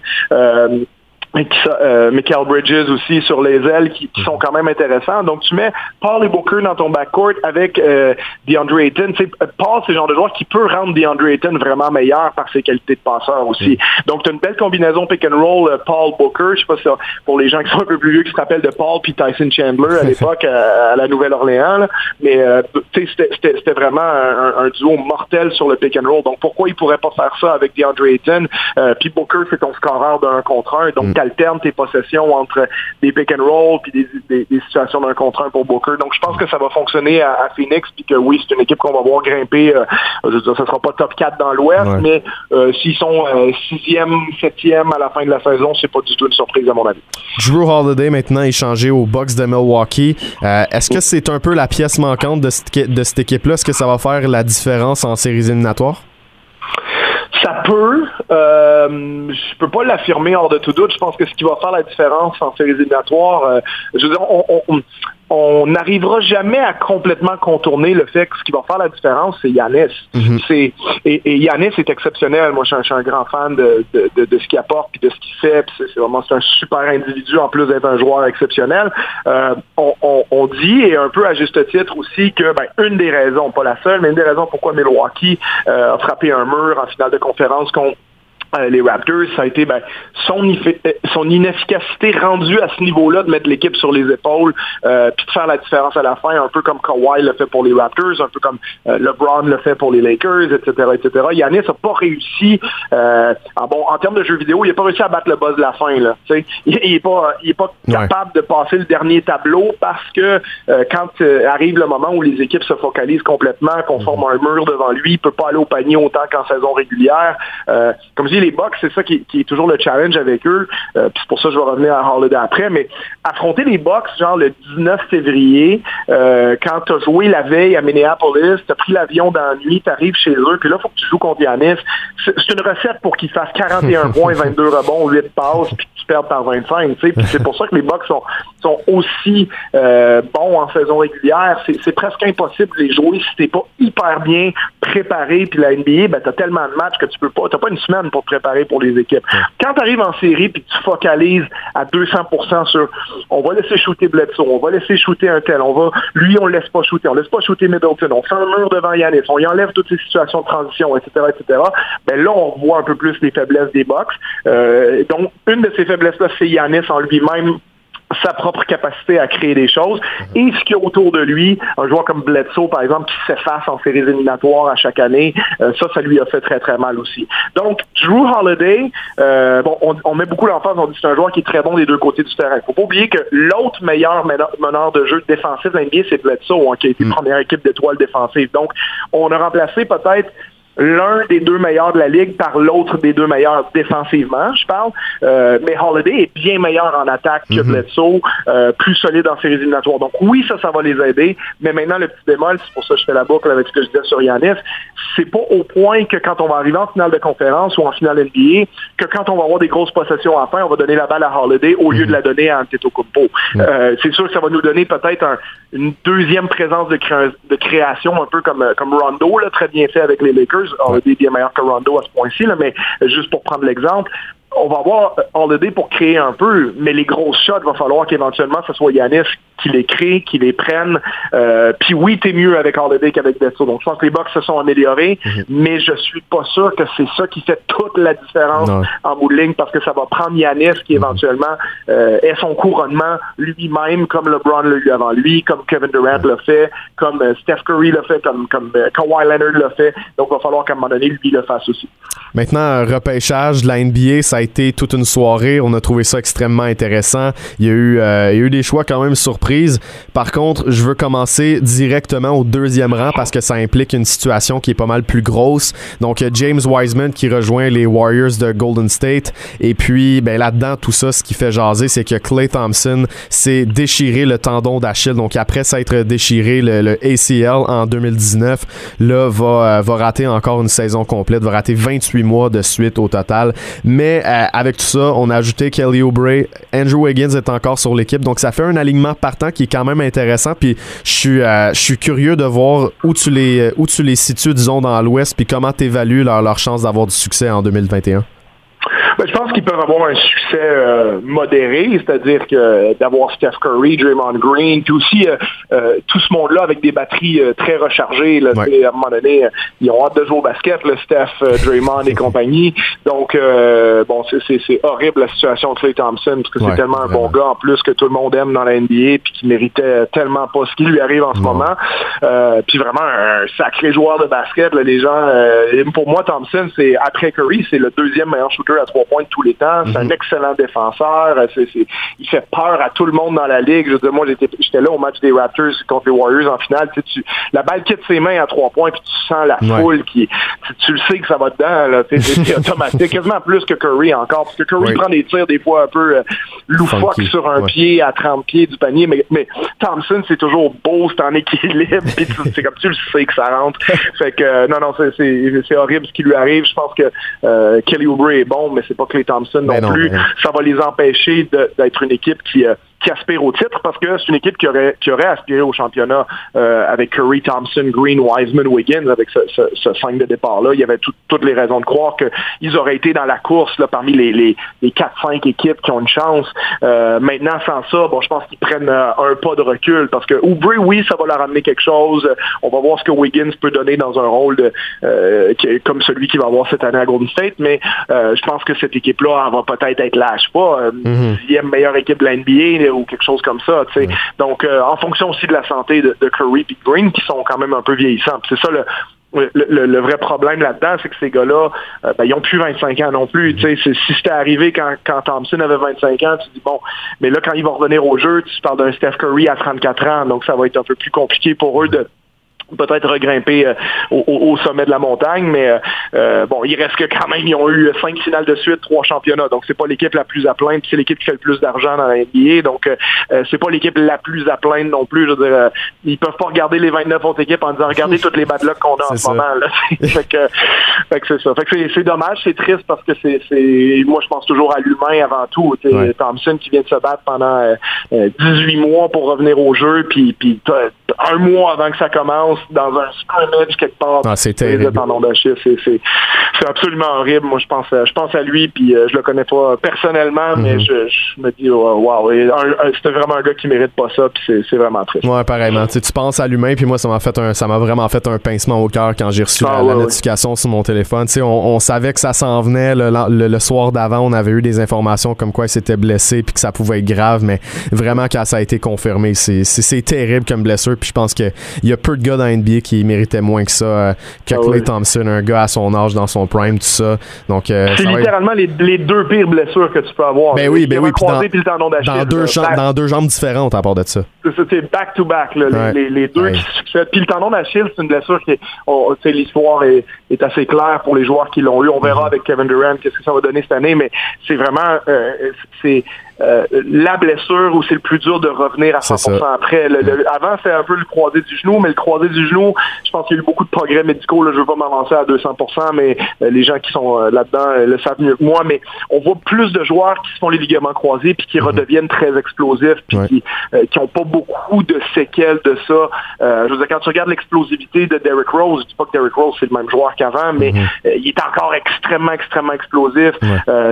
euh, Michael Bridges aussi sur les ailes qui, sont quand même intéressants. Donc tu mets Paul et Booker dans ton backcourt avec euh, DeAndre Ayton. Euh, Paul, c'est le genre de joueur qui peut rendre DeAndre Ayton vraiment meilleur par ses qualités de passeur aussi. Donc tu as une belle combinaison pick and roll euh, Paul Booker. Je sais pas si pour les gens qui sont un peu plus vieux qui se rappellent de Paul puis Tyson Chandler à *laughs* l'époque à, la Nouvelle-Orléans, mais euh, c'était vraiment un, duo mortel sur le pick and roll. Donc pourquoi il pourrait pas faire ça avec DeAndre Ayton? Puis Booker c'est ton scoreur d'un contre un. Donc mm alterne tes possessions entre des pick and roll puis des, situations d'un contre un pour Booker. Donc, je pense que ça va fonctionner à, Phoenix puis que oui, c'est une équipe qu'on va voir grimper. Euh, je veux dire, ça sera pas top 4 dans l'Ouest, mais euh, s'ils sont 6e, euh, 7e à la fin de la saison, c'est pas du tout une surprise à mon avis. Drew Holiday maintenant échangé aux Bucks de Milwaukee. Est-ce que c'est un peu la pièce manquante de cette, de cette équipe-là? Est-ce que ça va faire la différence en séries éliminatoires? Ça peut. Euh, je peux pas l'affirmer hors de tout doute. Je pense que ce qui va faire la différence en séries éliminatoires, euh, je veux dire, on, on n'arrivera jamais à complètement contourner le fait que ce qui va faire la différence, c'est Yanis. Mhm. C'est et, et, Yanis est exceptionnel. Moi, je suis un, grand fan de, de, de, ce qu'il apporte et de ce qu'il fait. C'est vraiment un super individu en plus d'être un joueur exceptionnel. Euh, on, on, on, dit et un peu à juste titre aussi que ben, une des raisons, pas la seule, mais une des raisons pourquoi Milwaukee euh, a frappé un mur en finale de conférence contre les Raptors, ça a été ben, son, euh, son inefficacité rendue à ce niveau-là de mettre l'équipe sur les épaules, euh, puis de faire la différence à la fin, un peu comme Kawhi l'a fait pour les Raptors, un peu comme LeBron l'a fait pour les Lakers, etc., etc. Yannis n'a pas réussi, en, bon, en termes de jeux vidéo, il n'a pas réussi à battre le buzz de la fin. Là, il n'est pas, il est pas capable de passer le dernier tableau parce que quand arrive le moment où les équipes se focalisent complètement, qu'on forme un mur devant lui, il peut pas aller au panier autant qu'en saison régulière. comme je dis, les Bucks, c'est ça qui, est toujours le challenge avec eux. Euh, c'est pour ça que je vais revenir à Holiday après. Mais affronter les Bucks, genre le 19 février, euh, quand tu as joué la veille à Minneapolis, tu as pris l'avion dans la nuit, tu arrives chez eux, puis là, il faut que tu joues contre Yanis. C'est une recette pour qu'ils fassent *laughs* 41 points, 22 rebonds, 8 passes, puis tu perds par 25. C'est pour ça que les Bucks sont, sont aussi euh, bons en saison régulière. C'est presque impossible de les jouer si t'es pas hyper bien préparé. Puis la NBA, ben, tu as tellement de matchs que tu peux pas. Tu pas une semaine pour te préparer pour les équipes. Quand tu arrives en série puis tu focalises à 200% sur on va laisser shooter Bledsoe, on va laisser shooter un tel, on va lui on le laisse pas shooter, on laisse pas shooter Middleton, on fait un mur devant Yanis, on y enlève toutes ces situations de transition, etc., etc. Ben là on voit un peu plus les faiblesses des box. Euh, donc une de ces faiblesses là c'est Yanis en lui-même sa propre capacité à créer des choses et ce qu'il y a autour de lui, un joueur comme Bledsoe par exemple qui s'efface en séries éliminatoires à chaque année, euh, ça, ça lui a fait très très mal aussi. Donc Drew Holiday, euh, bon, on, met beaucoup l'emphase, on dit c'est un joueur qui est très bon des deux côtés du terrain. Faut pas oublier que l'autre meilleur meneur de jeu défensif de l'NBA, c'est Bledsoe, hein, qui a été mhm. première équipe d'étoiles défensives. Donc, on a remplacé peut-être l'un des deux meilleurs de la ligue par l'autre des deux meilleurs défensivement, je parle. Euh, mais Holiday est bien meilleur en attaque que mhm. Bledsoe, euh, plus solide en séries éliminatoires. Donc oui, ça, ça va les aider. Mais maintenant, le petit bémol, c'est pour ça que je fais la boucle avec ce que je disais sur Yanis, c'est pas au point que quand on va arriver en finale de conférence ou en finale NBA, que quand on va avoir des grosses possessions à fin, on va donner la balle à Holiday au lieu de la donner à Antetokounmpo. Euh, c'est sûr que ça va nous donner peut-être une deuxième présence de, de, création, un peu comme, comme Rondo, là, très bien fait avec les Lakers. On a des bien meilleurs que Rondo à ce point-ci, mais juste pour prendre l'exemple, on va avoir Holiday pour créer un peu, mais les grosses shots, il va falloir qu'éventuellement ce soit Yanis qui les crée, qui les prenne. Euh, puis oui, t'es mieux avec Holiday qu'avec Bledsoe. Donc je pense que les Bucks se sont améliorés, mhm. mais je suis pas sûr que c'est ça qui fait toute la différence en bout de ligne parce que ça va prendre Yanis qui mhm. éventuellement euh, ait son couronnement lui-même comme LeBron l'a eu avant lui, comme Kevin Durant l'a fait, comme euh, Steph Curry l'a fait, comme, comme Kawhi Leonard l'a fait. Donc il va falloir qu'à un moment donné, lui le fasse aussi. Maintenant, repêchage de la NBA, ça a été toute une soirée. On a trouvé ça extrêmement intéressant. Il y a eu, il y a eu des choix quand même surpris par contre, je veux commencer directement au deuxième rang parce que ça implique une situation qui est pas mal plus grosse. Donc, James Wiseman qui rejoint les Warriors de Golden State. Et puis, ben là-dedans, tout ça, ce qui fait jaser, c'est que Clay Thompson s'est déchiré le tendon d'Achille. Donc, après s'être déchiré le, ACL en 2019, là, va, euh, va rater encore une saison complète, va rater 28 mois de suite au total. Mais euh, avec tout ça, on a ajouté Kelly Oubre. Andrew Wiggins est encore sur l'équipe. Donc, ça fait un alignement qui est quand même intéressant. Puis je suis, euh, je suis curieux de voir où tu les, où tu les situes, disons, dans l'Ouest, puis comment tu évalues leur, leur chance d'avoir du succès en 2021. Ben, je pense qu'ils peuvent avoir un succès euh, modéré, c'est-à-dire que d'avoir Steph Curry, Draymond Green, puis aussi euh, euh, tout ce monde-là avec des batteries très rechargées. Là, À un moment donné, ils ont hâte de jouer au basket, le Steph, Draymond et *laughs* compagnie. Donc, bon, c'est horrible la situation de Clay Thompson, parce que c'est tellement un bon gars en plus que tout le monde aime dans la NBA, puis qui méritait tellement pas ce qui lui arrive en ce moment. puis vraiment un sacré joueur de basket. les gens, pour moi, Thompson, c'est après Curry, c'est le deuxième meilleur shooter à trois points de tous les temps. C'est un mhm. excellent défenseur. il fait peur à tout le monde dans la ligue. Je moi, j'étais là au match des Raptors contre les Warriors en finale. Tu, la balle quitte ses mains à trois points, puis tu sens la foule qui. Tu, le sais que ça va dedans. C'est *laughs* automatique. Quasiment plus que Curry encore. Parce que Curry prend des tirs des fois un peu euh, loufoques sur un pied à 30 pieds du panier. Mais, mais Thompson, c'est toujours beau, c'est en équilibre. *laughs* c'est comme tu le sais que ça rentre. fait que euh, non, non, c'est horrible ce qui lui arrive. Je pense que euh, Kelly Oubre est bon, mais c'est pas Clay Thompson non, non plus. Ça va les empêcher d'être une équipe qui, euh, qui aspire au titre parce que c'est une équipe qui aurait, qui aurait aspiré au championnat euh, avec Curry, Thompson, Green, Wiseman, Wiggins, avec ce, ce, ce 5 de départ-là. Il y avait toutes les raisons de croire qu'ils auraient été dans la course là, parmi les, les, les 4-5 équipes qui ont une chance. Euh, maintenant, sans ça, bon, je pense qu'ils prennent euh, un pas de recul parce que Oubre, oui, ça va leur amener quelque chose. On va voir ce que Wiggins peut donner dans un rôle de, euh, comme celui qu'il va avoir cette année à Golden State, mais euh, je pense que cette équipe-là va peut-être être lâche pas. Mm Dixième meilleure équipe de la NBA ou quelque chose comme ça. Donc, euh, en fonction aussi de la santé de, Curry et Green, qui sont quand même un peu vieillissants. C'est ça le, le, vrai problème là-dedans, c'est que ces gars-là, euh, ben, ils ont plus 25 ans non plus. Si c'était arrivé quand, quand Thompson avait 25 ans, tu dis bon, mais là, quand ils vont revenir au jeu, tu parles d'un Steph Curry à 34 ans, donc ça va être un peu plus compliqué pour eux de peut-être regrimper euh, au, sommet de la montagne, mais euh, euh, bon, il reste que quand même, ils ont eu cinq finales de suite, trois championnats, donc c'est pas l'équipe la plus à plaindre, c'est l'équipe qui fait le plus d'argent dans la NBA, donc c'est pas l'équipe la plus à plaindre non plus. Je veux dire, ils peuvent pas regarder les 29 autres équipes en disant regardez *laughs* toutes les bad luck qu'on a en ce moment. Là. *laughs* fait que, c'est ça. Fait que c'est dommage, c'est triste parce que c'est, moi je pense toujours à l'humain avant tout. Thompson qui vient de se battre pendant 18 mois pour revenir au jeu, puis, puis un mois avant que ça commence dans un scrimmage quelque part. Ah, c'est terrible. C'est absolument horrible. Moi, je pense, je pense à lui, puis euh, je le connais pas personnellement, mais mhm. je, me dis, wow, c'était vraiment un gars qui mérite pas ça, puis c'est vraiment triste. Ouais, pareillement. Tu, tu penses à l'humain, puis moi, ça m'a fait un, ça m'a vraiment fait un pincement au cœur quand j'ai reçu ah, la, notification sur mon téléphone. Tu sais, on, savait que ça s'en venait le, soir d'avant. On avait eu des informations comme quoi il s'était blessé, puis que ça pouvait être grave, mais vraiment quand ça a été confirmé, c'est terrible comme blessure. Puis je pense qu'il y a peu de gars dans NBA qui méritait moins que ça euh, que ah Clay Thompson, un gars à son âge, dans son prime, tout ça. Donc, euh, c'est littéralement les, deux pires blessures que tu peux avoir. Ben oui, ben oui. dans, dans, deux jambes, dans deux jambes différentes à part de ça. C'est back-to-back, les, deux qui succèdent. Puis le tendon d'Achille, c'est une blessure qui est, l'histoire est, assez claire pour les joueurs qui l'ont eu. On verra mm-hmm. avec Kevin Durant qu'est-ce que ça va donner cette année, mais c'est vraiment, euh, c'est la blessure où c'est le plus dur de revenir à 100% après. avant, c'était un peu le croisé du genou, mais le croisé du genou, je pense qu'il y a eu beaucoup de progrès médicaux. Là, je veux pas m'avancer à 200%, mais les gens qui sont là-dedans le savent mieux que moi. Mais on voit plus de joueurs qui se font les ligaments croisés puis qui mhm. redeviennent très explosifs puis qui, qui ont pas beaucoup de séquelles de ça. je veux dire, quand tu regardes l'explosivité de Derrick Rose, je dis pas que Derrick Rose c'est le même joueur qu'avant, mais mhm. il est encore extrêmement, extrêmement explosif.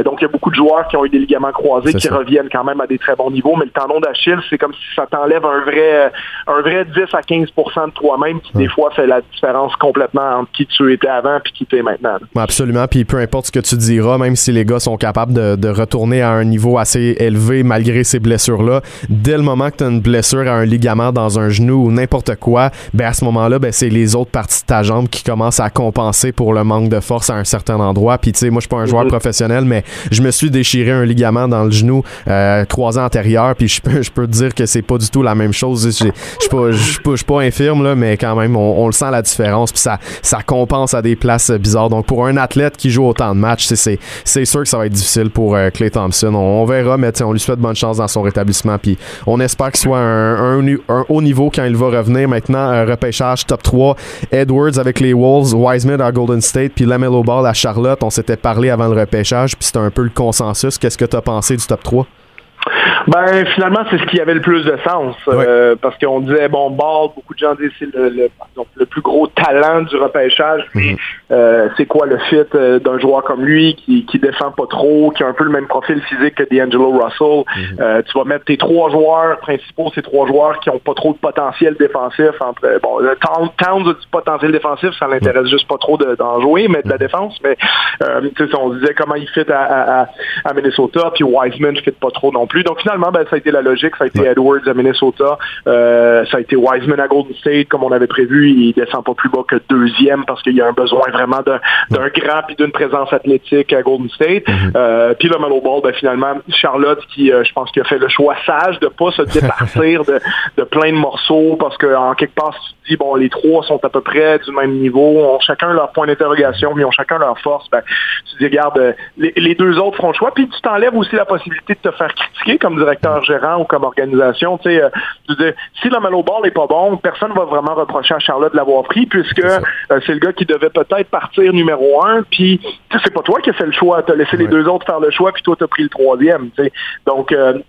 donc, il y a beaucoup de joueurs qui ont eu des ligaments croisés qui reviennent quand même à des très bons niveaux, mais le tendon d'Achille, c'est comme si ça t'enlève un vrai, un vrai 10 à 15% de toi-même qui, des fois, fait la différence complètement entre qui tu étais avant et qui tu es maintenant. Absolument. Puis peu importe ce que tu diras, même si les gars sont capables de, retourner à un niveau assez élevé malgré ces blessures-là, dès le moment que tu as une blessure à un ligament dans un genou ou n'importe quoi, ben à ce moment-là, ben c'est les autres parties de ta jambe qui commencent à compenser pour le manque de force à un certain endroit. Puis tu sais, moi je suis pas un joueur mhm. professionnel, mais je me suis déchiré un ligament dans le genou euh, trois ans antérieur, puis je peux, je peux te dire que c'est pas du tout la même chose. Je suis pas, pas infirme là, mais quand même on, le sent la différence, puis ça, ça compense à des places bizarres. Donc pour un athlète qui joue autant de matchs, c'est, c'est sûr que ça va être difficile pour euh, Clay Thompson. On, verra, mais on lui souhaite bonne chance dans son rétablissement, puis on espère qu'il soit un, un, haut niveau quand il va revenir. Maintenant, un repêchage top 3, Edwards avec les Wolves, Wiseman Golden State, puis Lamelo Ball à Charlotte. On s'était parlé avant le repêchage, puis c'était un peu le consensus. Qu'est-ce que tu as pensé du top 3? Ben finalement c'est ce qui avait le plus de sens euh, parce qu'on disait bon Ball, beaucoup de gens disent c'est le, le, plus gros talent du repêchage. Mhm. Euh, c'est quoi le fit euh, d'un joueur comme lui qui qui défend pas trop, qui a un peu le même profil physique que D'Angelo Russell. Mhm. tu vas mettre tes trois joueurs principaux, ces trois joueurs qui ont pas trop de potentiel défensif. Entre bon Towns a du potentiel défensif, ça l'intéresse juste pas trop d'en jouer, mais de la mhm. défense. Mais on disait comment il fit à, à, Minnesota, puis Wiseman fit pas trop non plus. Donc finalement, ben, ça a été la logique. Ça a été Edwards à Minnesota. Euh, ça a été Wiseman à Golden State, comme on avait prévu. Il descend pas plus bas que deuxième parce qu'il y a un besoin vraiment d'un grand et d'une présence athlétique à Golden State. Mm-hmm. euh, puis le Melo Ball, ben, finalement, Charlotte, qui, euh, je pense, qui a fait le choix sage de pas se départir de, de, plein de morceaux parce qu'en quelque part, si tu dis, bon, les trois sont à peu près du même niveau, ont chacun leur point d'interrogation, mais ont chacun leur force, ben, tu dis, regarde, les, les deux autres feront le choix. Puis tu t'enlèves aussi la possibilité de te faire critiquer comme directeur gérant ou comme organisation. Tu sais, euh, si le Melo Ball n'est pas bon, personne va vraiment reprocher à Charlotte de l'avoir pris puisque euh, c'est le gars qui devait peut-être partir numéro un. Puis c'est pas toi qui as fait le choix. Tu as laissé les deux autres faire le choix, puis toi, tu as pris le troisième. Donc, euh,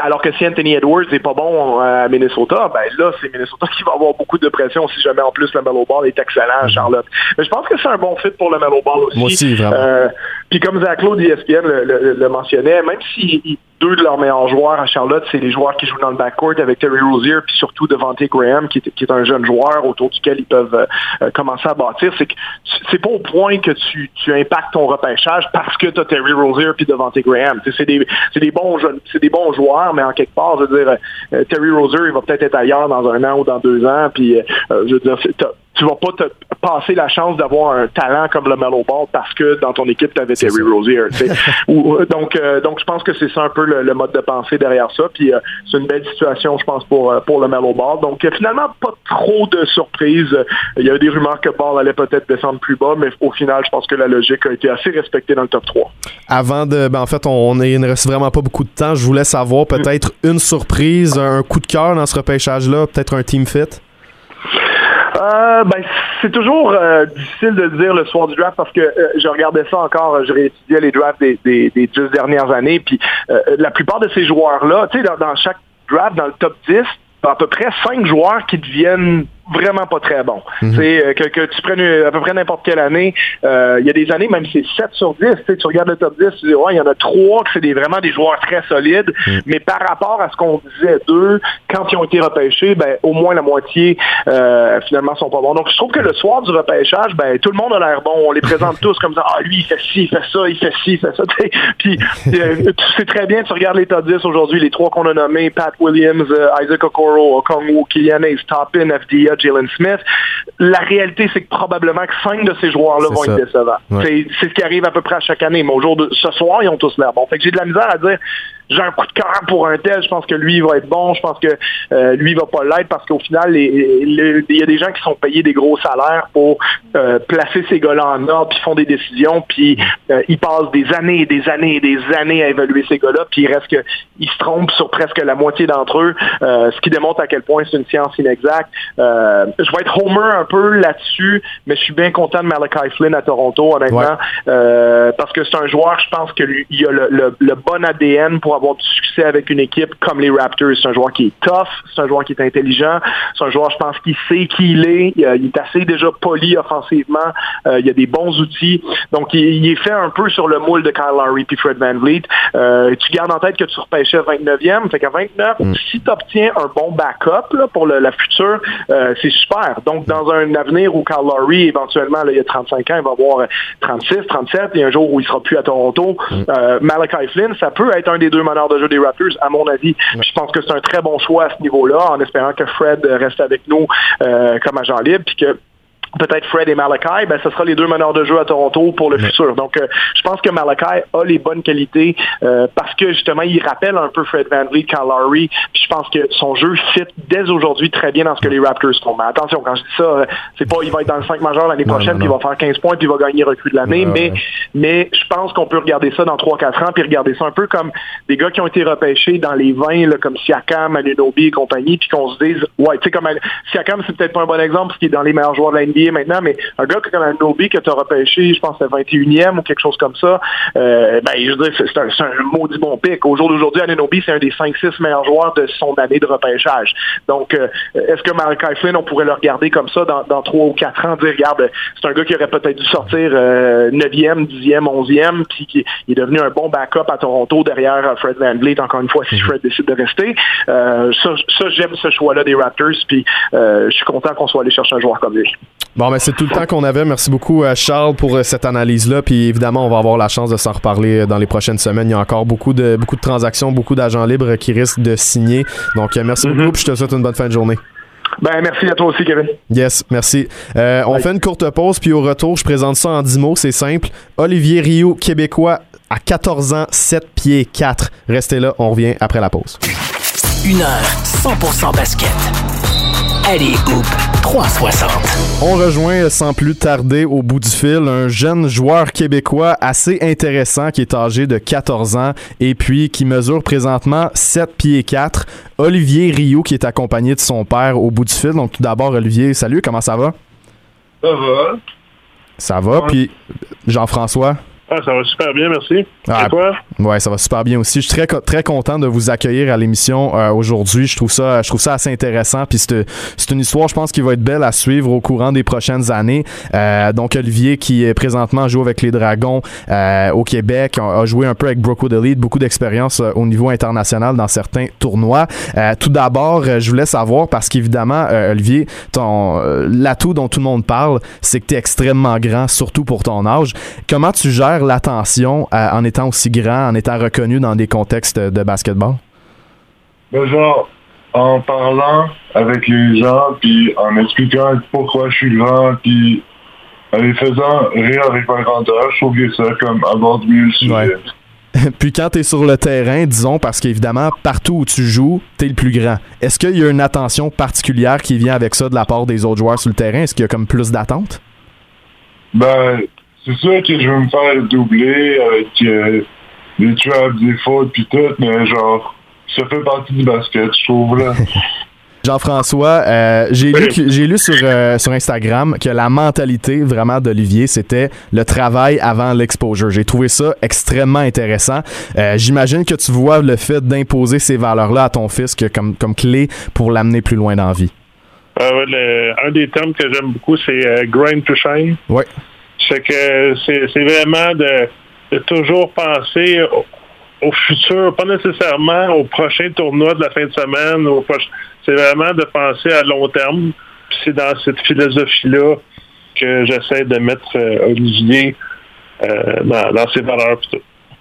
alors que si Anthony Edwards n'est pas bon à Minnesota, ben là, c'est Minnesota qui va avoir beaucoup de pression si jamais en plus le Mellow Ball est excellent à mhm. Charlotte. Mais je pense que c'est un bon fit pour le Mellow Ball aussi. Moi aussi, vraiment. Puis comme Zach Claude ESPN le, mentionnait, même si deux de leurs meilleurs joueurs à Charlotte, c'est les joueurs qui jouent dans le backcourt avec Terry Rozier, puis surtout Devante Graham, qui est, qui est, un jeune joueur autour duquel ils peuvent euh, euh, commencer à bâtir. C'est que c'est pas au point que tu, tu impactes ton repêchage parce que tu as Terry Rozier puis Devante Graham. C'est des, des bons jeunes, c'est des bons joueurs, mais en quelque part, je veux dire, euh, Terry Rozier, il va peut-être être ailleurs dans un an ou dans deux ans, puis je veux dire, tu vas pas te passer la chance d'avoir un talent comme le Mellow Ball parce que dans ton équipe, tu avais Terry Rozier. donc, donc, je pense que c'est ça un peu le, mode de pensée derrière ça. Puis euh, c'est une belle situation, je pense, pour, euh, pour le Mellow Ball. Donc euh, finalement, pas trop de surprises. Il y a eu des rumeurs que Ball allait peut-être descendre plus bas, mais au final, je pense que la logique a été assez respectée dans le top 3. Avant de. Ben, en fait, on, on il ne reste vraiment pas beaucoup de temps. Je voulais savoir peut-être une surprise, un coup de cœur dans ce repêchage-là, peut-être un team fit. Euh, ben, c'est toujours euh, difficile de dire le soir du draft parce que euh, je regardais ça encore, je réétudiais les drafts des, des, des dix dernières années, puis la plupart de ces joueurs-là, tu sais, dans, dans, chaque draft, dans le top 10, à peu près cinq joueurs qui deviennent vraiment pas très bon. Mhm. Euh, que, que, tu prennes à peu près n'importe quelle année, euh, il y a des années, même c'est 7 sur 10, tu regardes le top 10, tu dis, ouais, il y en a trois que c'est des, vraiment des joueurs très solides, mhm. mais par rapport à ce qu'on disait d'eux, quand ils ont été repêchés, ben, au moins la moitié, euh, finalement, sont pas bons. Donc, je trouve que le soir du repêchage, ben, tout le monde a l'air bon. On les présente *laughs* tous comme ça, ah, lui, il fait ci, il fait ça, il fait ci, il fait ça. *laughs* Puis, tu sais très bien, tu regardes les top 10 aujourd'hui, les trois qu'on a nommés, Pat Williams, Isaac Okoro, Okongwu, Kylian Ace, Toppin, FDA, Jalen Smith. La réalité, c'est que probablement que cinq de ces joueurs-là vont être décevants. C'est ce qui arrive à peu près à chaque année, mais au jour de ce soir, ils ont tous l'air bon. Fait que j'ai de la misère à dire j'ai un coup de cœur pour un tel, je pense que lui il va être bon, je pense que euh, lui il va pas l'être parce qu'au final, il y a des gens qui sont payés des gros salaires pour euh, placer ces gars-là en ordre, puis font des décisions, puis euh, ils passent des années et des années et des années à évaluer ces gars-là, puis il reste que ils se trompent sur presque la moitié d'entre eux, ce qui démontre à quel point c'est une science inexacte. je vais être homer un peu là-dessus, mais je suis bien content de Malachi Flynn à Toronto, honnêtement, parce que c'est un joueur, je pense que il a le, le bon ADN pour avoir du succès avec une équipe comme les Raptors. C'est un joueur qui est tough, c'est un joueur qui est intelligent, c'est un joueur, je pense, qui sait qui il est. Il est assez déjà poli offensivement. Euh, il a des bons outils. Donc, il, est fait un peu sur le moule de Kyle Lowry puis Fred Van Vliet. Euh, tu gardes en tête que tu repêchais à 29e. Fait qu'à 29, mm. si tu obtiens un bon backup pour la future, euh, c'est super. Donc, dans un avenir où Kyle Lowry, éventuellement, il y a 35 ans, il va avoir 36, 37, et un jour où il sera plus à Toronto, mm. Malachi Flynn, ça peut être un des deux de jeu des Raptors, à mon avis. Je pense que c'est un très bon choix à ce niveau-là, en espérant que Fred reste avec nous euh, comme agent libre, puis que peut-être Fred et Malachi, ben ce sera les deux meneurs de jeu à Toronto pour le futur. Donc, euh, je pense que Malachi a les bonnes qualités euh, parce que justement, il rappelle un peu Fred Van Vliet, Kyle Lowry. Puis je pense que son jeu fit dès aujourd'hui très bien dans ce que les Raptors font. Mais attention, quand je dis ça, euh, c'est pas il va être dans le 5 majeur l'année prochaine, puis il va faire 15 points, puis il va gagner recrue de l'année. mais mais je pense qu'on peut regarder ça dans 3-4 ans, puis regarder ça un peu comme des gars qui ont été repêchés dans les 20, là, comme Siakam, Anunobi et compagnie, puis qu'on se dise, ouais, tu sais, comme Siakam, c'est peut-être pas un bon exemple parce qu'il est dans les meilleurs joueurs de la maintenant, mais un gars comme un Nobi que tu as repêché, je pense que 21e ou quelque chose comme ça, euh, ben, je veux dire, c'est un, un, maudit bon pic. Au jour d'aujourd'hui, Ananobi, c'est un des 5-6 meilleurs joueurs de son année de repêchage. Donc, euh, est-ce que Malachi Flynn, on pourrait le regarder comme ça dans, dans 3 ou 4 ans, dire, regarde, c'est un gars qui aurait peut-être dû sortir 9e, 10e, 11e, puis qui est devenu un bon backup à Toronto derrière euh, Fred Van Vliet, encore une fois, si mhm. Fred décide de rester. Ça, ça j'aime ce choix-là des Raptors, puis je suis content qu'on soit allé chercher un joueur comme lui. Bon, mais c'est tout le temps qu'on avait. Merci beaucoup, à euh, Charles, pour euh, cette analyse-là. Puis évidemment, on va avoir la chance de s'en reparler euh, dans les prochaines semaines. Il y a encore beaucoup de, beaucoup de transactions, beaucoup d'agents libres qui risquent de signer. Donc, merci mm-hmm. beaucoup. Puis je te souhaite une bonne fin de journée. Ben, merci à toi aussi, Kevin. Yes, merci. on fait une courte pause, puis au retour, je présente ça en 10 mots, c'est simple. Olivier Rio, québécois, à 14 ans, 7 pieds 4. Restez là, on revient après la pause. Une heure, 100% basket. Allez, Hoop 360. On rejoint sans plus tarder au bout du fil un jeune joueur québécois assez intéressant qui est âgé de 14 ans et puis qui mesure présentement 7 pieds 4. Olivier Rio qui est accompagné de son père au bout du fil. Donc tout d'abord Olivier, salut, comment ça va? Ça va. Ça va, puis Jean-François? Ah, ça va super bien, merci. Ah, quoi? Ouais, ça va super bien aussi. Je suis très, très content de vous accueillir à l'émission euh, aujourd'hui. Je trouve ça, je trouve ça assez intéressant. Puis c'est une histoire, je pense, qui va être belle à suivre au courant des prochaines années. Euh, donc Olivier, qui est présentement joue avec les Dragons euh, au Québec, a, joué un peu avec Brookwood Elite, beaucoup d'expérience au niveau international dans certains tournois. tout d'abord, je voulais savoir parce qu'évidemment, Olivier, ton l'atout dont tout le monde parle, c'est que tu es extrêmement grand, surtout pour ton âge. Comment tu gères l'attention en étant aussi grand, en étant reconnu dans des contextes de basketball? Ben genre, en parlant avec les gens, puis en expliquant pourquoi je suis grand, puis en les faisant rire avec ma grandeur, je trouve que ça comme aborde mieux le sujet. *laughs* Puis quand tu es sur le terrain, disons, parce qu'évidemment, partout où tu joues, tu es le plus grand. Est-ce qu'il y a une attention particulière qui vient avec ça de la part des autres joueurs sur le terrain? Est-ce qu'il y a comme plus d'attente? Ben, c'est sûr que je veux me faire doubler avec euh, des traps, des fautes puis tout, mais genre, ça fait partie du basket, je trouve, là. *laughs* Jean-François, euh, j'ai lu, j'ai lu sur, euh, sur Instagram que la mentalité vraiment d'Olivier, c'était le travail avant l'exposure. J'ai trouvé ça extrêmement intéressant. j'imagine que tu vois le fait d'imposer ces valeurs-là à ton fils comme, comme clé pour l'amener plus loin dans la vie. un des termes que j'aime beaucoup, c'est grind to shine. Ouais. C'est que c'est vraiment de, toujours penser au, futur, pas nécessairement au prochain tournoi de la fin de semaine. C'est vraiment de penser à long terme. C'est dans cette philosophie-là que j'essaie de mettre euh, Olivier euh, dans, ses valeurs.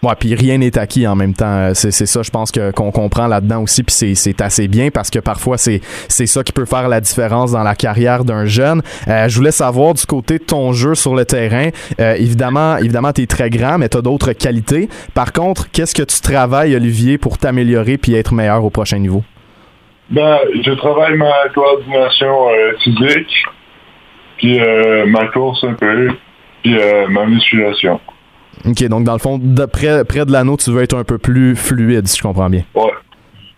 Ouais, puis rien n'est acquis en même temps. C'est ça, je pense qu'on comprend là-dedans aussi, puis c'est assez bien parce que parfois c'est ça qui peut faire la différence dans la carrière d'un jeune. Euh, je voulais savoir du côté de ton jeu sur le terrain. Euh, évidemment, évidemment, tu es très grand, mais tu as d'autres qualités. Par contre, qu'est-ce que tu travailles, Olivier, pour t'améliorer puis être meilleur au prochain niveau? Ben, je travaille ma coordination euh, physique, puis ma course un peu, puis ma musculation. OK, donc dans le fond, de près, près de l'anneau, tu veux être un peu plus fluide, si je comprends bien. Ouais.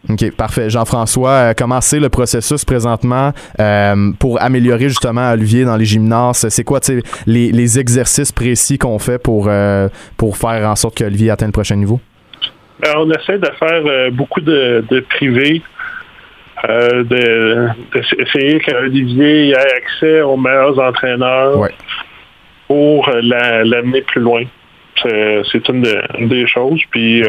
OK, parfait. Jean-François, euh, comment c'est le processus présentement euh, pour améliorer justement Olivier dans les gymnases? C'est quoi les, les exercices précis qu'on fait pour, euh, pour faire en sorte qu'Olivier atteigne le prochain niveau? on essaie de faire beaucoup de, de privés, d'essayer qu'Olivier ait accès aux meilleurs entraîneurs pour l'amener plus loin. C'est une, des choses. Puis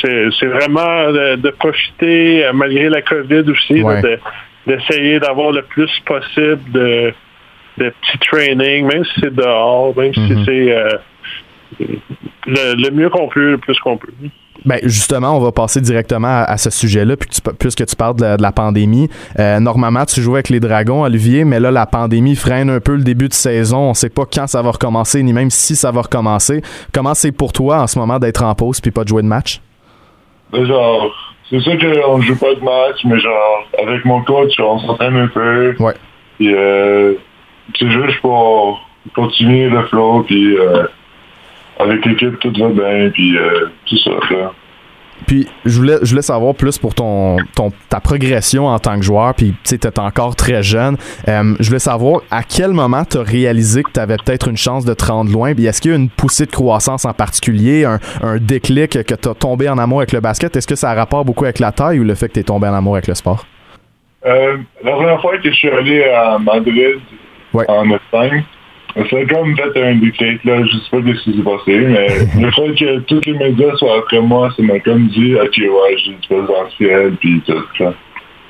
c'est vraiment de, profiter, euh, malgré la COVID aussi, d'essayer d'avoir le plus possible de, de petits trainings, même si c'est dehors, même si mm-hmm. c'est le, mieux qu'on peut, le plus qu'on peut. Ben justement, on va passer directement à, ce sujet-là, puisque tu parles de la, pandémie. Euh, normalement, tu jouais avec les Dragons, Olivier, mais là, la pandémie freine un peu le début de saison. On ne sait pas quand ça va recommencer, ni même si ça va recommencer. Comment c'est pour toi en ce moment d'être en pause puis pas de jouer de match? genre, c'est sûr qu'on joue pas de match, mais genre, avec mon coach, on s'entraîne un peu. Ouais. Puis, euh, c'est juste pour continuer le flow, puis euh, avec l'équipe, tout va bien, puis euh, tout ça. Là. Puis je voulais, je voulais savoir plus pour ton, ton ta progression en tant que joueur, puis tu es encore très jeune. Euh, je voulais savoir à quel moment tu as réalisé que tu avais peut-être une chance de te rendre loin, puis est-ce qu'il y a une poussée de croissance en particulier, un, un déclic que tu as tombé en amour avec le basket? Est-ce que ça a rapport beaucoup avec la taille ou le fait que tu es tombé en amour avec le sport? Euh, la première fois que je suis allé à Madrid, en Espagne, ça a comme fait un déclic, là. Je sais pas ce qui s'est passé, mais *laughs* le fait que tous les médias soient après moi, ça m'a comme dit, ok, ouais, j'ai du potentiel, puis tout ça.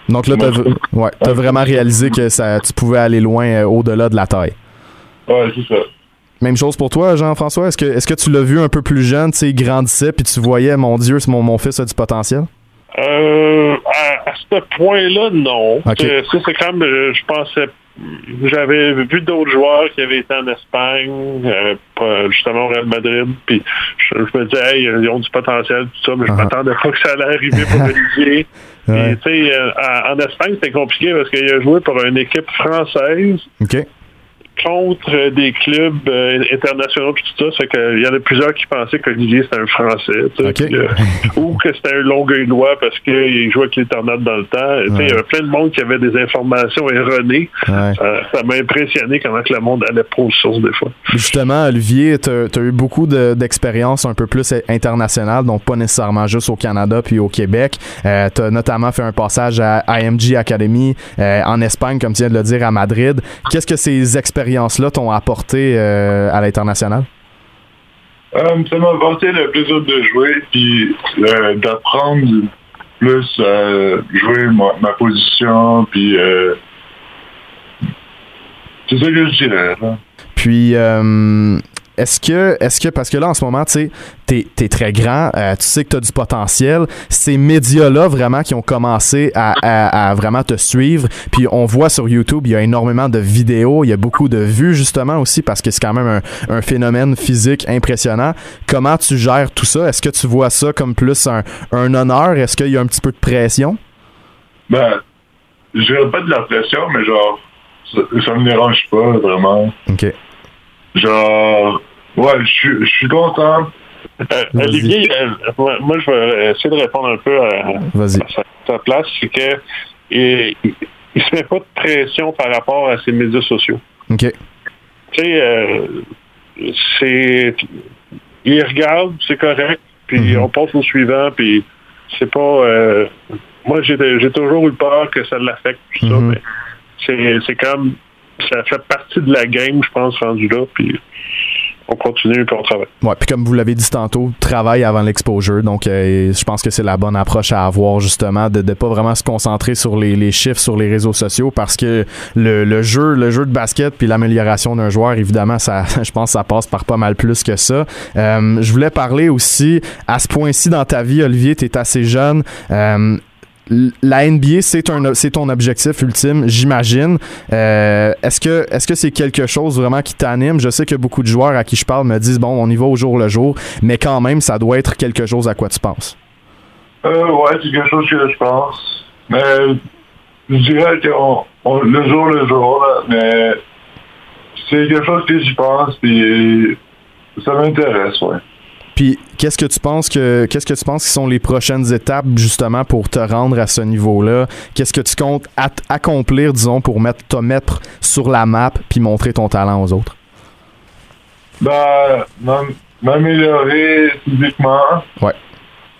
Donc là, t'as ouais, as vraiment réalisé que ça, tu pouvais aller loin euh, au-delà de la taille. Ouais, c'est ça. Même chose pour toi, Jean-François. Est-ce que, est-ce que tu l'as vu un peu plus jeune, tu sais, il grandissait, puis tu voyais, mon Dieu, mon, mon fils a du potentiel? Euh, à, ce point-là, non. Okay. Ça, c'est comme, euh, je pensais j'avais vu d'autres joueurs qui avaient été en Espagne, euh, justement au Real Madrid, puis je, me disais, hey, ils ont du potentiel, tout ça, mais je uh-huh. m'attendais pas que ça allait arriver pour *laughs* Olivier. ouais. tu sais, euh, en Espagne, c'était compliqué parce qu'il a joué pour une équipe française. Contre des clubs euh, internationaux tout ça, c'est qu'il y en a plusieurs qui pensaient qu'Olivier c'était un Français, euh, *laughs* ou que c'était un Longueuilois parce qu'il jouait avec les tornades dans le temps. Il y avait plein de monde qui avait des informations erronées. Ça m'a impressionné comment que le monde allait pour source des fois. Justement, Olivier, tu as, eu beaucoup d'expériences un peu plus internationales, donc pas nécessairement juste au Canada puis au Québec. Euh, tu as notamment fait un passage à IMG Academy en Espagne, comme tu viens de le dire, à Madrid. Qu'est-ce que ces expériences expériences-là t'ont apporté euh, à l'international? Euh, ça m'a apporté le plaisir de jouer puis euh, d'apprendre plus à jouer ma, position puis c'est ça que je dirais. Puis est-ce que, est-ce que, parce que là, en ce moment, tu sais, t'es, es très grand, euh, tu sais que tu as du potentiel, ces médias-là, vraiment, qui ont commencé à, vraiment te suivre, puis on voit sur YouTube, il y a énormément de vidéos, il y a beaucoup de vues, justement, aussi, parce que c'est quand même un, phénomène physique impressionnant. Comment tu gères tout ça? Est-ce que tu vois ça comme plus un, honneur? Est-ce qu'il y a un petit peu de pression? Ben, je dirais pas de la pression, mais genre, ça, ça me dérange pas, vraiment. OK. Genre, ouais, je suis content. Euh, Olivier, euh, moi, je vais essayer de répondre un peu à, sa, place. C'est que il, il, se met pas de pression par rapport à ses médias sociaux. OK. Tu sais, euh, c'est. Il regarde, c'est correct, puis mm-hmm. on passe au suivant, puis c'est pas. moi, j'ai toujours eu peur que ça l'affecte, tout ça, mm-hmm. mais c'est comme ça fait partie de la game, je pense, rendu là. Puis on continue et on travaille. Ouais, puis comme vous l'avez dit tantôt, travail avant l'exposure. Donc, euh, je pense que c'est la bonne approche à avoir, justement, de ne pas vraiment se concentrer sur les, chiffres sur les réseaux sociaux parce que le, jeu, le jeu de basket puis l'amélioration d'un joueur, évidemment, ça, *laughs* je pense que ça passe par pas mal plus que ça. Euh, je voulais parler aussi, à ce point-ci dans ta vie, Olivier, tu es assez jeune. Euh, la NBA, c'est ton objectif ultime, j'imagine. Euh, est-ce que est-ce que c'est quelque chose vraiment qui t'anime? Je sais que beaucoup de joueurs à qui je parle me disent bon, on y va au jour le jour, mais quand même, ça doit être quelque chose à quoi tu penses. Euh, ouais, c'est quelque chose que je pense. Mais je dirais que le jour le jour, mais c'est quelque chose que j'y pense et ça m'intéresse, ouais. Puis qu'est-ce que tu penses que qu'est-ce que tu penses qui sont les prochaines étapes justement pour te rendre à ce niveau-là? Qu'est-ce que tu comptes accomplir disons pour mettre te mettre sur la map puis montrer ton talent aux autres? Ben m'améliorer physiquement. Ouais.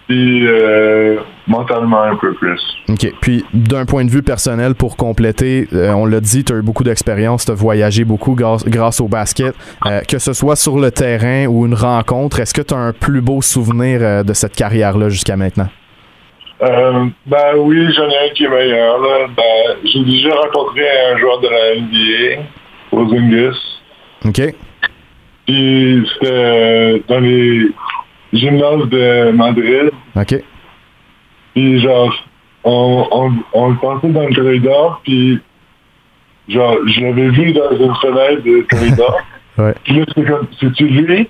Puis euh, mentalement un peu plus. OK. Puis d'un point de vue personnel, pour compléter, euh, on l'a dit, tu as eu beaucoup d'expérience, tu as voyagé beaucoup grâce, au basket. Euh, que ce soit sur le terrain ou une rencontre, est-ce que tu as un plus beau souvenir de cette carrière-là jusqu'à maintenant? ben oui, j'en ai un qui est meilleur. Ben, j'ai déjà rencontré un joueur de la NBA, Ozungus. OK. Puis c'était dans les gymnase de Madrid. OK. Puis genre, on, on, on le passait dans le corridor, puis genre, je l'avais vu dans une fenêtre de corridor. *laughs* ouais. Puis là, c'était comme, c'est-tu lui?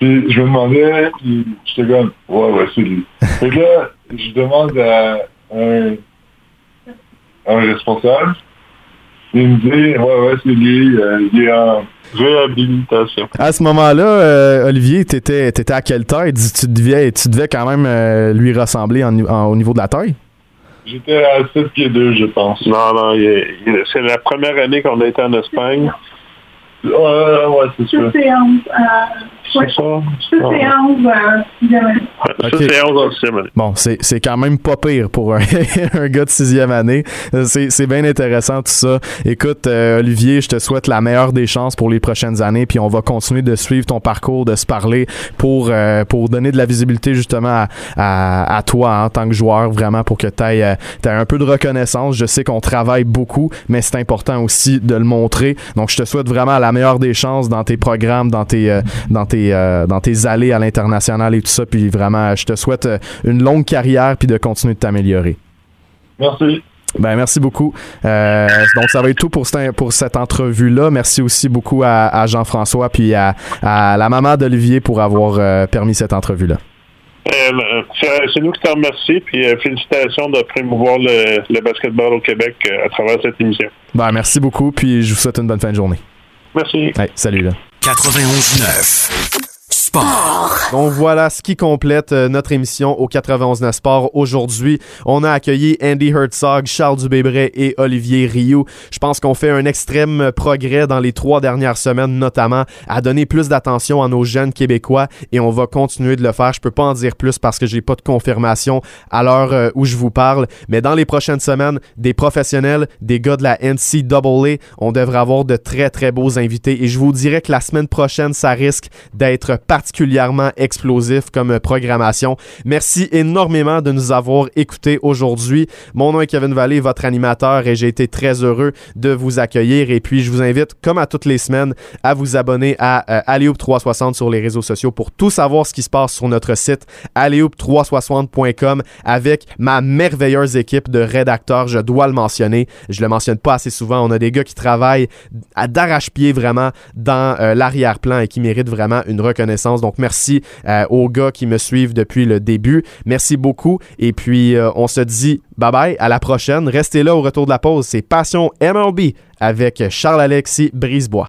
Puis je me demandais, puis j'étais comme, ouais, ouais, c'est lui. *laughs* Et là, je demande à un, un responsable, il me dit, ouais, ouais, c'est lui, euh, il est en réhabilitation. À ce moment-là, euh, Olivier, tu étais, à quelle taille? Tu devais, tu devais quand même euh, lui ressembler au niveau de la taille? J'étais à 7 pieds 2, je pense. Non, non, c'est la première année qu'on a été en Espagne. Ouais, ouais, c'est sûr. Bon, c'est quand même pas pire pour un, *laughs* gars de sixième année. C'est bien intéressant tout ça. Écoute, euh, Olivier, je te souhaite la meilleure des chances pour les prochaines années, puis on va continuer de suivre ton parcours, de se parler pour, euh, pour donner de la visibilité justement à, à, toi en tant que joueur, vraiment pour que tu aies, euh, un peu de reconnaissance. Je sais qu'on travaille beaucoup, mais c'est important aussi de le montrer. Donc, je te souhaite vraiment la meilleure des chances dans tes programmes, dans tes, dans tes euh, dans tes allées à l'international et tout ça. Puis vraiment, je te souhaite euh, une longue carrière puis de continuer de t'améliorer. Merci. Ben, merci beaucoup. Euh, donc, ça va être tout pour, cette, pour cette entrevue-là. Merci aussi beaucoup à, Jean-François puis à, la maman d'Olivier pour avoir permis cette entrevue-là. c'est nous qui te remercions, puis félicitations de promouvoir le, le, basketball au Québec à travers cette émission. Ben, merci beaucoup, puis je vous souhaite une bonne fin de journée. Merci. salut là. 91.9 Donc voilà ce qui complète euh, notre émission au 91 Sport. Aujourd'hui, on a accueilli Andy Herzog, Charles Dubébret et Olivier Rioux. Je pense qu'on fait un extrême progrès dans les trois dernières semaines, notamment à donner plus d'attention à nos jeunes Québécois et on va continuer de le faire. Je peux pas en dire plus parce que j'ai pas de confirmation à l'heure euh, où je vous parle, mais dans les prochaines semaines, des professionnels, des gars de la NCAA, on devrait avoir de très très beaux invités et je vous dirais que la semaine prochaine, ça risque d'être particulièrement explosif comme programmation. Merci énormément de nous avoir écoutés aujourd'hui. Mon nom est Kevin Vallée, votre animateur, et j'ai été très heureux de vous accueillir. Et puis, je vous invite, comme à toutes les semaines, à vous abonner à euh, 360 sur les réseaux sociaux pour tout savoir ce qui se passe sur notre site alleyoop360.com avec ma merveilleuse équipe de rédacteurs. Je dois le mentionner. Je le mentionne pas assez souvent. On a des gars qui travaillent à d'arrache-pied vraiment dans euh, l'arrière-plan et qui méritent vraiment une reconnaissance donc, merci euh, aux gars qui me suivent depuis le début. Merci beaucoup. Et puis, euh, on se dit bye bye. À la prochaine. Restez là au retour de la pause. C'est Passion MLB avec Charles-Alexis Brisebois.